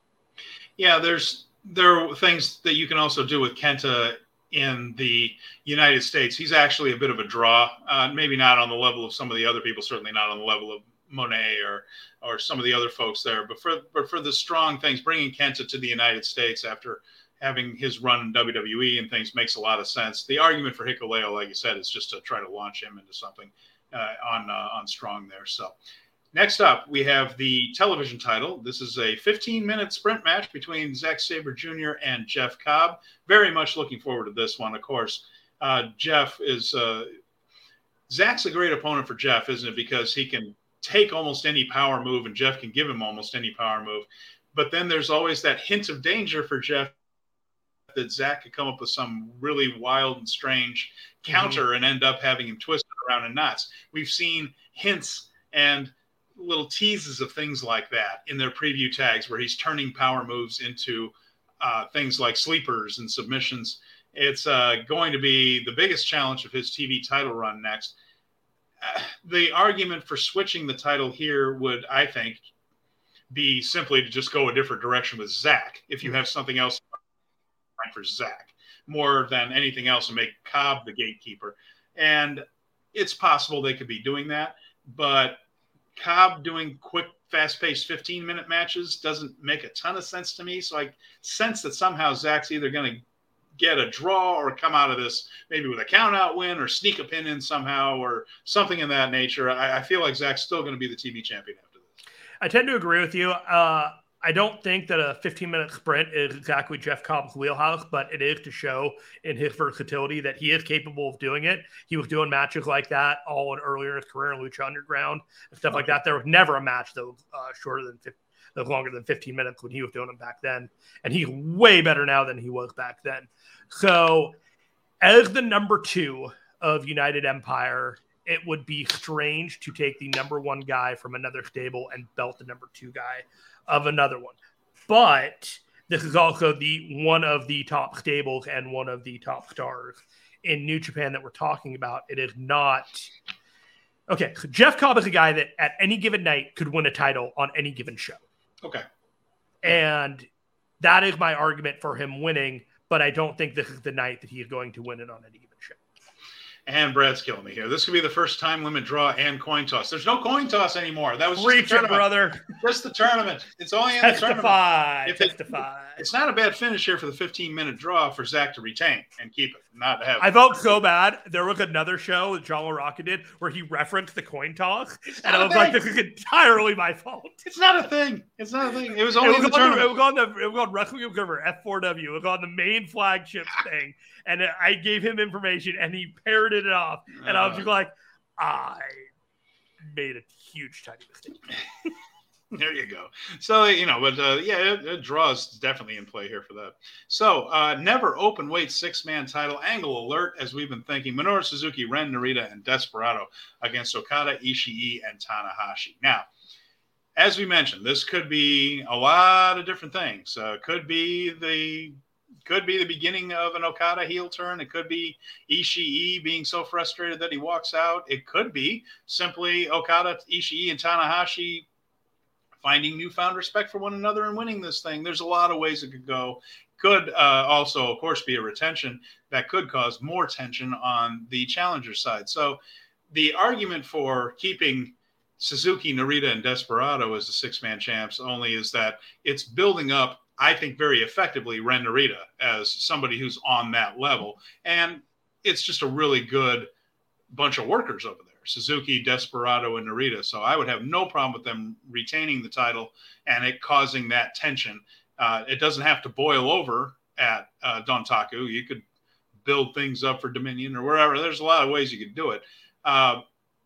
Yeah, there's there are things that you can also do with Kenta in the United States. He's actually a bit of a draw, uh, maybe not on the level of some of the other people, certainly not on the level of Moné or or some of the other folks there. But for but for the strong things, bringing Kenta to the United States after having his run in WWE and things makes a lot of sense. The argument for Hikuleo, like you said, is just to try to launch him into something uh, on uh, on strong there. So Next up, we have the television title. This is a 15 minute sprint match between Zack Sabre Jr. and Jeff Cobb. Very much looking forward to this one, of course. Uh, Jeff is, uh, a great opponent for Jeff, isn't it? Because he can take almost any power move and Jeff can give him almost any power move. But then there's always that hint of danger for Jeff that Zack could come up with some really wild and strange counter mm-hmm. and end up having him twisted around in knots. We've seen hints and little teases of things like that in their preview tags where he's turning power moves into uh, things like sleepers and submissions. It's uh, going to be the biggest challenge of his TV title run next. Uh, the argument for switching the title here would, I think, be simply to just go a different direction with Zack if you have something else for Zack more than anything else and make Cobb the gatekeeper. And it's possible they could be doing that, but Cobb doing quick, fast paced 15 minute matches doesn't make a ton of sense to me. So I sense that somehow Zack's either going to get a draw or come out of this maybe with a count out win or sneak a pin in somehow or something in that nature. I, I feel like Zack's still going to be the TV champion after this. I tend to agree with you. Uh, I don't think that a 15 minute sprint is exactly Jeff Cobb's wheelhouse, but it is to show in his versatility that he is capable of doing it. He was doing matches like that all in earlier in his career in Lucha Underground and stuff okay. like that. There was never a match that was uh, shorter than 50, longer than 15 minutes when he was doing them back then. And he's way better now than he was back then. So, as the number two of United Empire, it would be strange to take the number one guy from another stable and belt the number two guy of another one. But this is also the one of the top stables and one of the top stars in New Japan that we're talking about. It is not okay. So Jeff Cobb is a guy that at any given night could win a title on any given show. Okay. And that is my argument for him winning, but I don't think this is the night that he is going to win it on any. And Brad's killing me here. This could be the first time limit draw and coin toss. There's no coin toss anymore. That was Reach it, brother. Just the tournament. It's only in testify, the tournament. If testify. It, it's not a bad finish here for the 15 minute draw for Zack to retain and keep it, not have. I felt so bad. There was another show that John LaRocca did where he referenced the coin toss, and I was like, "This is entirely my fault." It's not a thing. It's not a thing. It was only it was the on tournament. The, it was on the it was on Wrestling Observer F4W. It was on the main flagship thing, and I gave him information, and he it off, and I was like, I made a huge tiny mistake. there you go. So you know, but uh, yeah, it, it draws definitely in play here for that. So uh, never open weight six man title angle alert as we've been thinking. Minoru Suzuki, Ren Narita, and Desperado against Okada, Ishii, and Tanahashi. Now. As we mentioned, this could be a lot of different things. Uh, could be the could be the beginning of an Okada heel turn. It could be Ishii being so frustrated that he walks out. It could be simply Okada, Ishii, and Tanahashi finding newfound respect for one another and winning this thing. There's a lot of ways it could go. Could uh, also, of course, be a retention that could cause more tension on the challenger side. So the argument for keeping Suzuki, Narita, and Desperado as the six man champs only is that it's building up, I think, very effectively Ren Narita as somebody who's on that level. And it's just a really good bunch of workers over there Suzuki, Desperado, and Narita. So I would have no problem with them retaining the title and it causing that tension. Uh, it doesn't have to boil over at uh, Dontaku. You could build things up for Dominion or wherever. There's a lot of ways you could do it. Uh,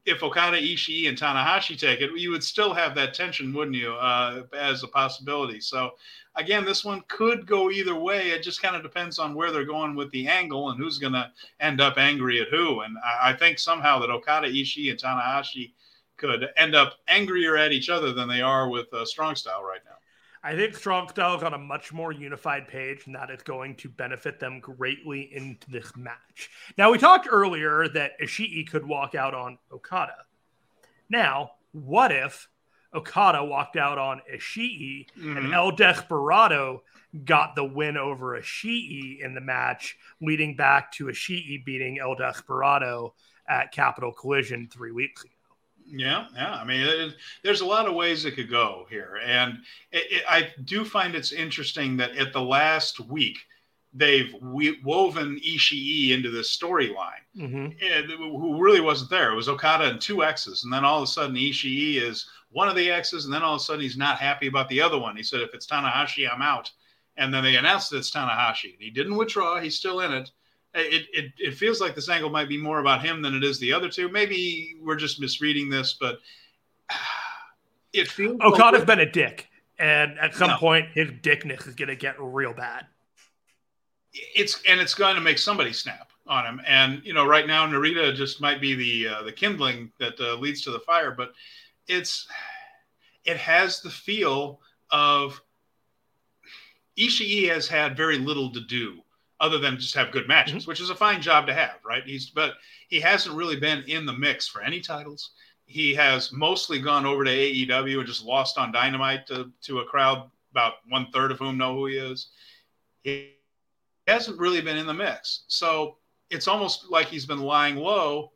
if Okada, Ishii, and Tanahashi take it, you would still have that tension, wouldn't you, uh, as a possibility? So, again, this one could go either way. It just kind of depends on where they're going with the angle and who's going to end up angry at who. And I, I, think somehow that Okada, Ishii, and Tanahashi could end up angrier at each other than they are with uh, Strong Style right now. I think Strong Style is on a much more unified page, and that is going to benefit them greatly in this match. Now, we talked earlier that Ishii could walk out on Okada. Now, what if Okada walked out on Ishii mm-hmm. and El Desperado got the win over Ishii in the match, leading back to Ishii beating El Desperado at Capital Collision three weeks ago? Yeah, yeah. I mean, it, there's a lot of ways it could go here, and it, it, I do find it's interesting that at the last week they've we, woven Ishii into this storyline, mm-hmm. who really wasn't there. It was Okada and two X's, and then all of a sudden Ishii is one of the X's, and then all of a sudden he's not happy about the other one. He said, "If it's Tanahashi, I'm out." And then they announced that it's Tanahashi. and He didn't withdraw; he's still in it it, it, it feels like this angle might be more about him than it is the other two. Maybe we're just misreading this, but it feels. Okada's like been a dick, and at some no. point, his dickness is going to get real bad. It's and it's going to make somebody snap on him. And you know, right now, Narita just might be the uh, the kindling that uh, leads to the fire, but it's it has the feel of Ishii has had very little to do other than just have good matches, mm-hmm. which is a fine job to have, right? He's but he hasn't really been in the mix for any titles. He has mostly gone over to AEW and just lost on Dynamite to, to a crowd about one third of whom know who he is. He hasn't really been in the mix, so it's almost like he's been lying low,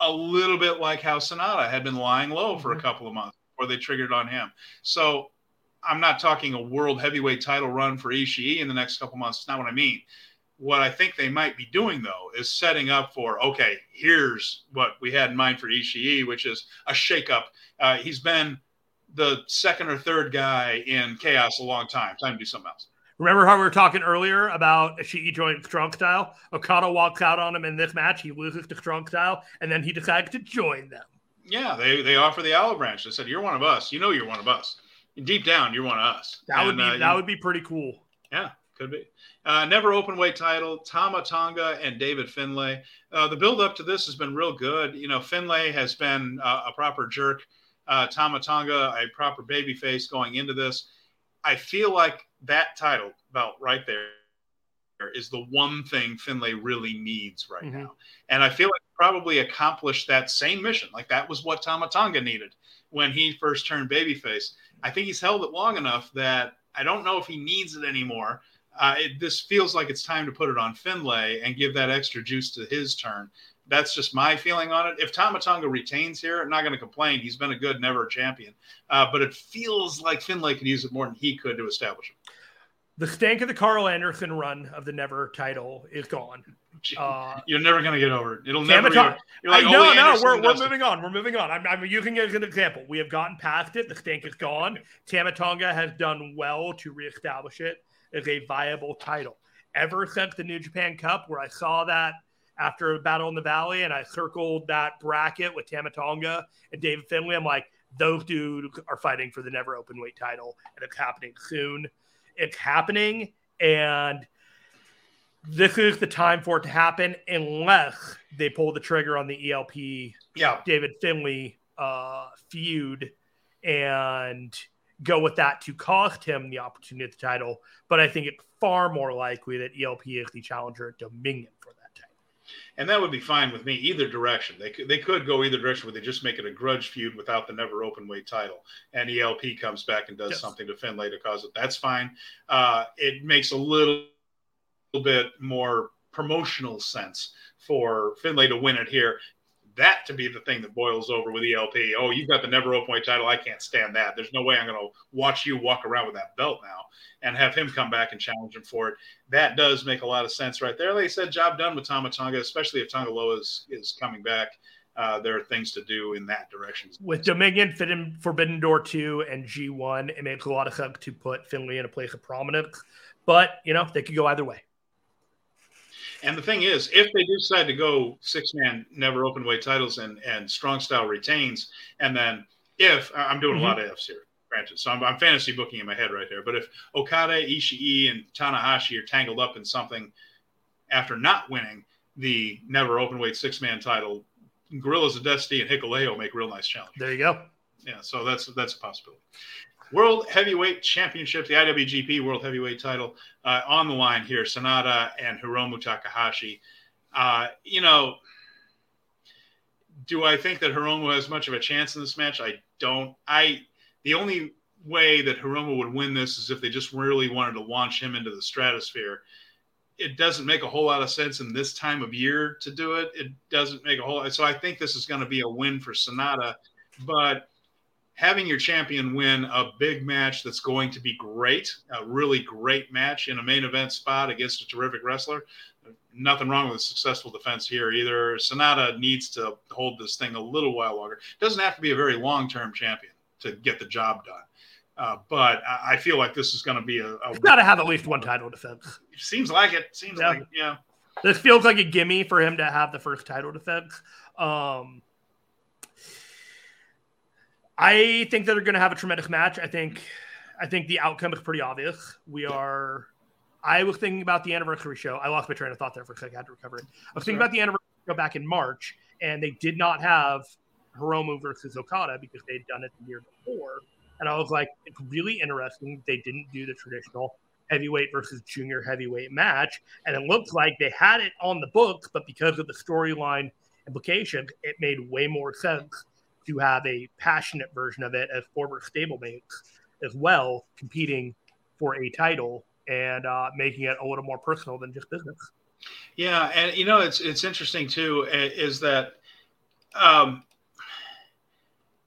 a little bit like how Sanada had been lying low for mm-hmm. a couple of months before they triggered on him. So I'm not talking a world heavyweight title run for Ishii in the next couple months. It's not what I mean. What I think they might be doing though is setting up for okay, here's what we had in mind for Ishii, which is a shakeup. Uh, he's been the second or third guy in chaos a long time. Time to do something else. Remember how we were talking earlier about Ishii joining Strong Style? Okada walks out on him in this match. He loses to Strong Style, and then he decides to join them. Yeah, they they offer the olive branch. They said, "You're one of us. You know, you're one of us." deep down, you're one of us. That and, would be uh, that would be pretty cool. Yeah, could be. Uh, never open weight title. Tama Tonga and David Finlay. Uh, the build up to this has been real good. You know, Finlay has been uh, a proper jerk. Uh, Tama Tonga, a proper baby face going into this. I feel like that title belt right there is the one thing Finlay really needs right mm-hmm. now. And I feel like probably accomplished that same mission. Like that was what Tama Tonga needed when he first turned babyface. I think he's held it long enough that I don't know if he needs it anymore. Uh, it, this feels like it's time to put it on Finlay and give that extra juice to his turn. That's just my feeling on it. If Tama Tonga retains here, I'm not going to complain. He's been a good, never a champion. Uh, but it feels like Finlay could use it more than he could to establish it. The stank of the Karl Anderson run of the Never title is gone. Uh, you're never going to get over it. It'll never. Be, like, I know, no, we're, we're moving on. We're moving on. I'm, I'm, using it as an example. We have gotten past it. The stank is gone. Tama Tonga has done well to reestablish it as a viable title. Ever since the New Japan Cup, where I saw that after a battle in the Valley, and I circled that bracket with Tama Tonga and David Finlay, I'm like, those dudes are fighting for the never open weight title, and it's happening soon. It's happening, and this is the time for it to happen unless they pull the trigger on the ELP yeah. David Finlay uh, feud and go with that to cost him the opportunity at the title. But I think it's far more likely that ELP is the challenger at Dominion for that title. And that would be fine with me either direction. They could, they could go either direction where they just make it a grudge feud without the never open weight title. And ELP comes back and does yes. something to Finlay to cause it. That's fine. Uh, it makes a little bit more promotional sense for Finlay to win it here. That to be the thing that boils over with ELP. Oh, you've got the never open weight title. I can't stand that. There's no way I'm going to watch you walk around with that belt now and have him come back and challenge him for it. That does make a lot of sense right there. Like I said, job done with Tama Tonga, especially if Tanga Loa is, is coming back. Uh, there are things to do in that direction. With Dominion, Forbidden Door 2, and G1, it makes a lot of sense to put Finlay in a place of prominence. But, you know, they could go either way. And the thing is, if they do decide to go six man, never open weight titles and, and strong style retains, and then if I'm doing mm-hmm. a lot of ifs here, granted, so I'm, I'm, fantasy booking in my head right there. But if Okada, Ishii, and Tanahashi are tangled up in something after not winning the never open weight six man title, Guerrillas of Destiny and Hikuleo make real nice challenge. There you go. Yeah, so that's that's a possibility. World Heavyweight Championship, the IWGP World Heavyweight title uh, on the line here. Sanada and Hiromu Takahashi. Uh, you know, do I think that Hiromu has much of a chance in this match? I don't. I the only way that Hiromu would win this is if they just really wanted to launch him into the stratosphere. It doesn't make a whole lot of sense in this time of year to do it. It doesn't make a whole. So I think this is going to be a win for Sanada, but having your champion win a big match that's going to be great, a really great match in a main event spot against a terrific wrestler. Nothing wrong with a successful defense here either. Sanada needs to hold this thing a little while longer. Doesn't have to be a very long term champion to get the job done. Uh, but I feel like this is going to be a. a got to have at least one title defense. Seems like it. Seems yeah. like yeah. This feels like a gimme for him to have the first title defense. Um, I think that they're going to have a tremendous match. I think, I think the outcome is pretty obvious. We are. I was thinking about the anniversary show. I lost my train of thought there for a second. I had to recover it. I was thinking about the anniversary show back in March, and they did not have Hiromu versus Okada because they'd done it the year before. And I was like, it's really interesting. They didn't do the traditional heavyweight versus junior heavyweight match. And it looked like they had it on the books, but because of the storyline implications, it made way more sense to have a passionate version of it as former stablemates as well, competing for a title and uh, making it a little more personal than just business. Yeah, and you know it's it's interesting too is that um,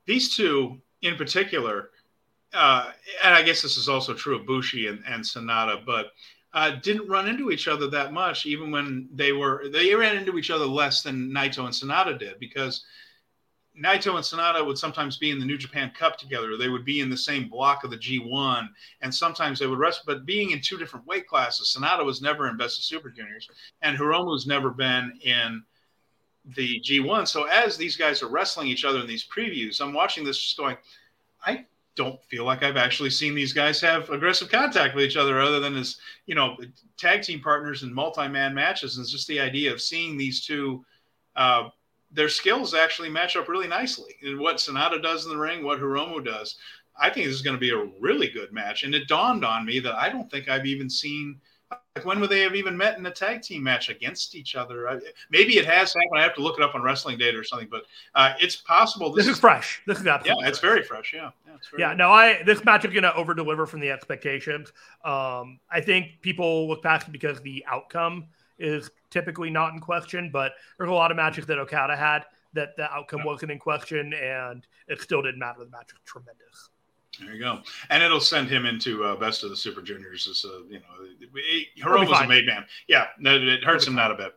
these two in particular, uh, and I guess this is also true of Bushi and, and Sanada, but uh, didn't run into each other that much, even when they were they ran into each other less than Naito and Sanada did because Naito and Sanada would sometimes be in the New Japan Cup together. They would be in the same block of the G1, and sometimes they would wrestle. But being in two different weight classes, Sanada was never in Best of Super Juniors, and Hiromu's never been in the G1. So as these guys are wrestling each other in these previews, I'm watching this just going, I don't feel like I've actually seen these guys have aggressive contact with each other, other than as you know tag team partners in multi-man matches. And it's just the idea of seeing these two. Uh, their skills actually match up really nicely. And what Sanada does in the ring, what Hiromu does, I think this is going to be a really good match. And it dawned on me that I don't think I've even seen. Like when would they have even met in a tag team match against each other? I, maybe it has happened. I have to look it up on Wrestling Data or something, but uh, it's possible. This, this is, is, fresh. This is absolutely yeah, it's very fresh. Yeah, yeah, yeah no, I this match is going to over deliver from the expectations. Um, I think people look past because the outcome is typically not in question, but there's a lot of matches that Okada had that the outcome wasn't in question, and it still didn't matter. The match was tremendous. There you go, and it'll send him into uh, best of the Super Juniors. As you know, Hiromu was a made man. Yeah, it hurts him not a bit.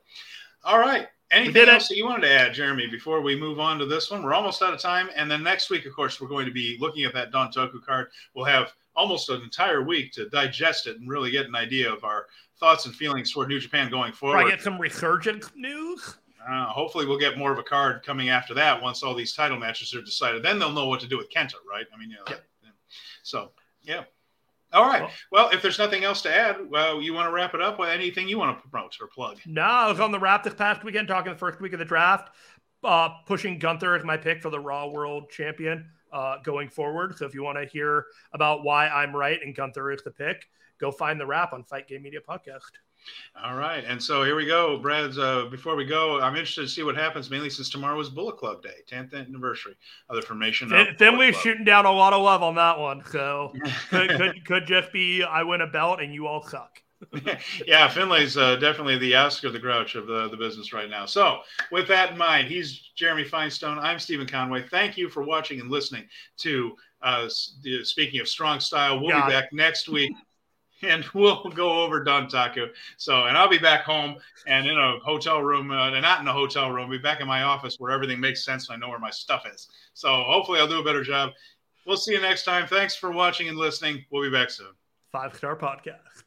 All right. Anything else that you wanted to add, Jeremy, before we move on to this one? We're almost out of time. And then next week, of course, we're going to be looking at that Dontaku card. We'll have almost an entire week to digest it and really get an idea of our thoughts and feelings toward New Japan going forward. I get some resurgent news. Uh, hopefully, we'll get more of a card coming after that once all these title matches are decided. Then they'll know what to do with Kenta, right? I mean, you know, yeah. so yeah. All right. Well, if there's nothing else to add, well, you want to wrap it up with anything you want to promote or plug? No, I was on the wrap this past weekend talking the first week of the draft, uh, pushing Gunther as my pick for the Raw World Champion uh, going forward. So if you want to hear about why I'm right and Gunther is the pick, go find the wrap on Fight Game Media Podcast. All right, and so here we go, Brad. Uh, before we go, I'm interested to see what happens, mainly since tomorrow is Bullet Club Day, 10th anniversary. of the formation. Then we're shooting down a lot of love on that one, so could, could, could just be I win a belt and you all suck. yeah, Finlay's uh, definitely the Oscar the Grouch of the, the business right now. So, with that in mind, he's Jeremy Finestone. I'm Steven Conway. Thank you for watching and listening to uh, Speaking of Strong Style. We'll God. be back next week and we'll go over Dontaku. So, and I'll be back home and in a hotel room, uh, not in a hotel room, be back in my office where everything makes sense and I know where my stuff is. So, hopefully, I'll do a better job. We'll see you next time. Thanks for watching and listening. We'll be back soon. Five Star Podcast.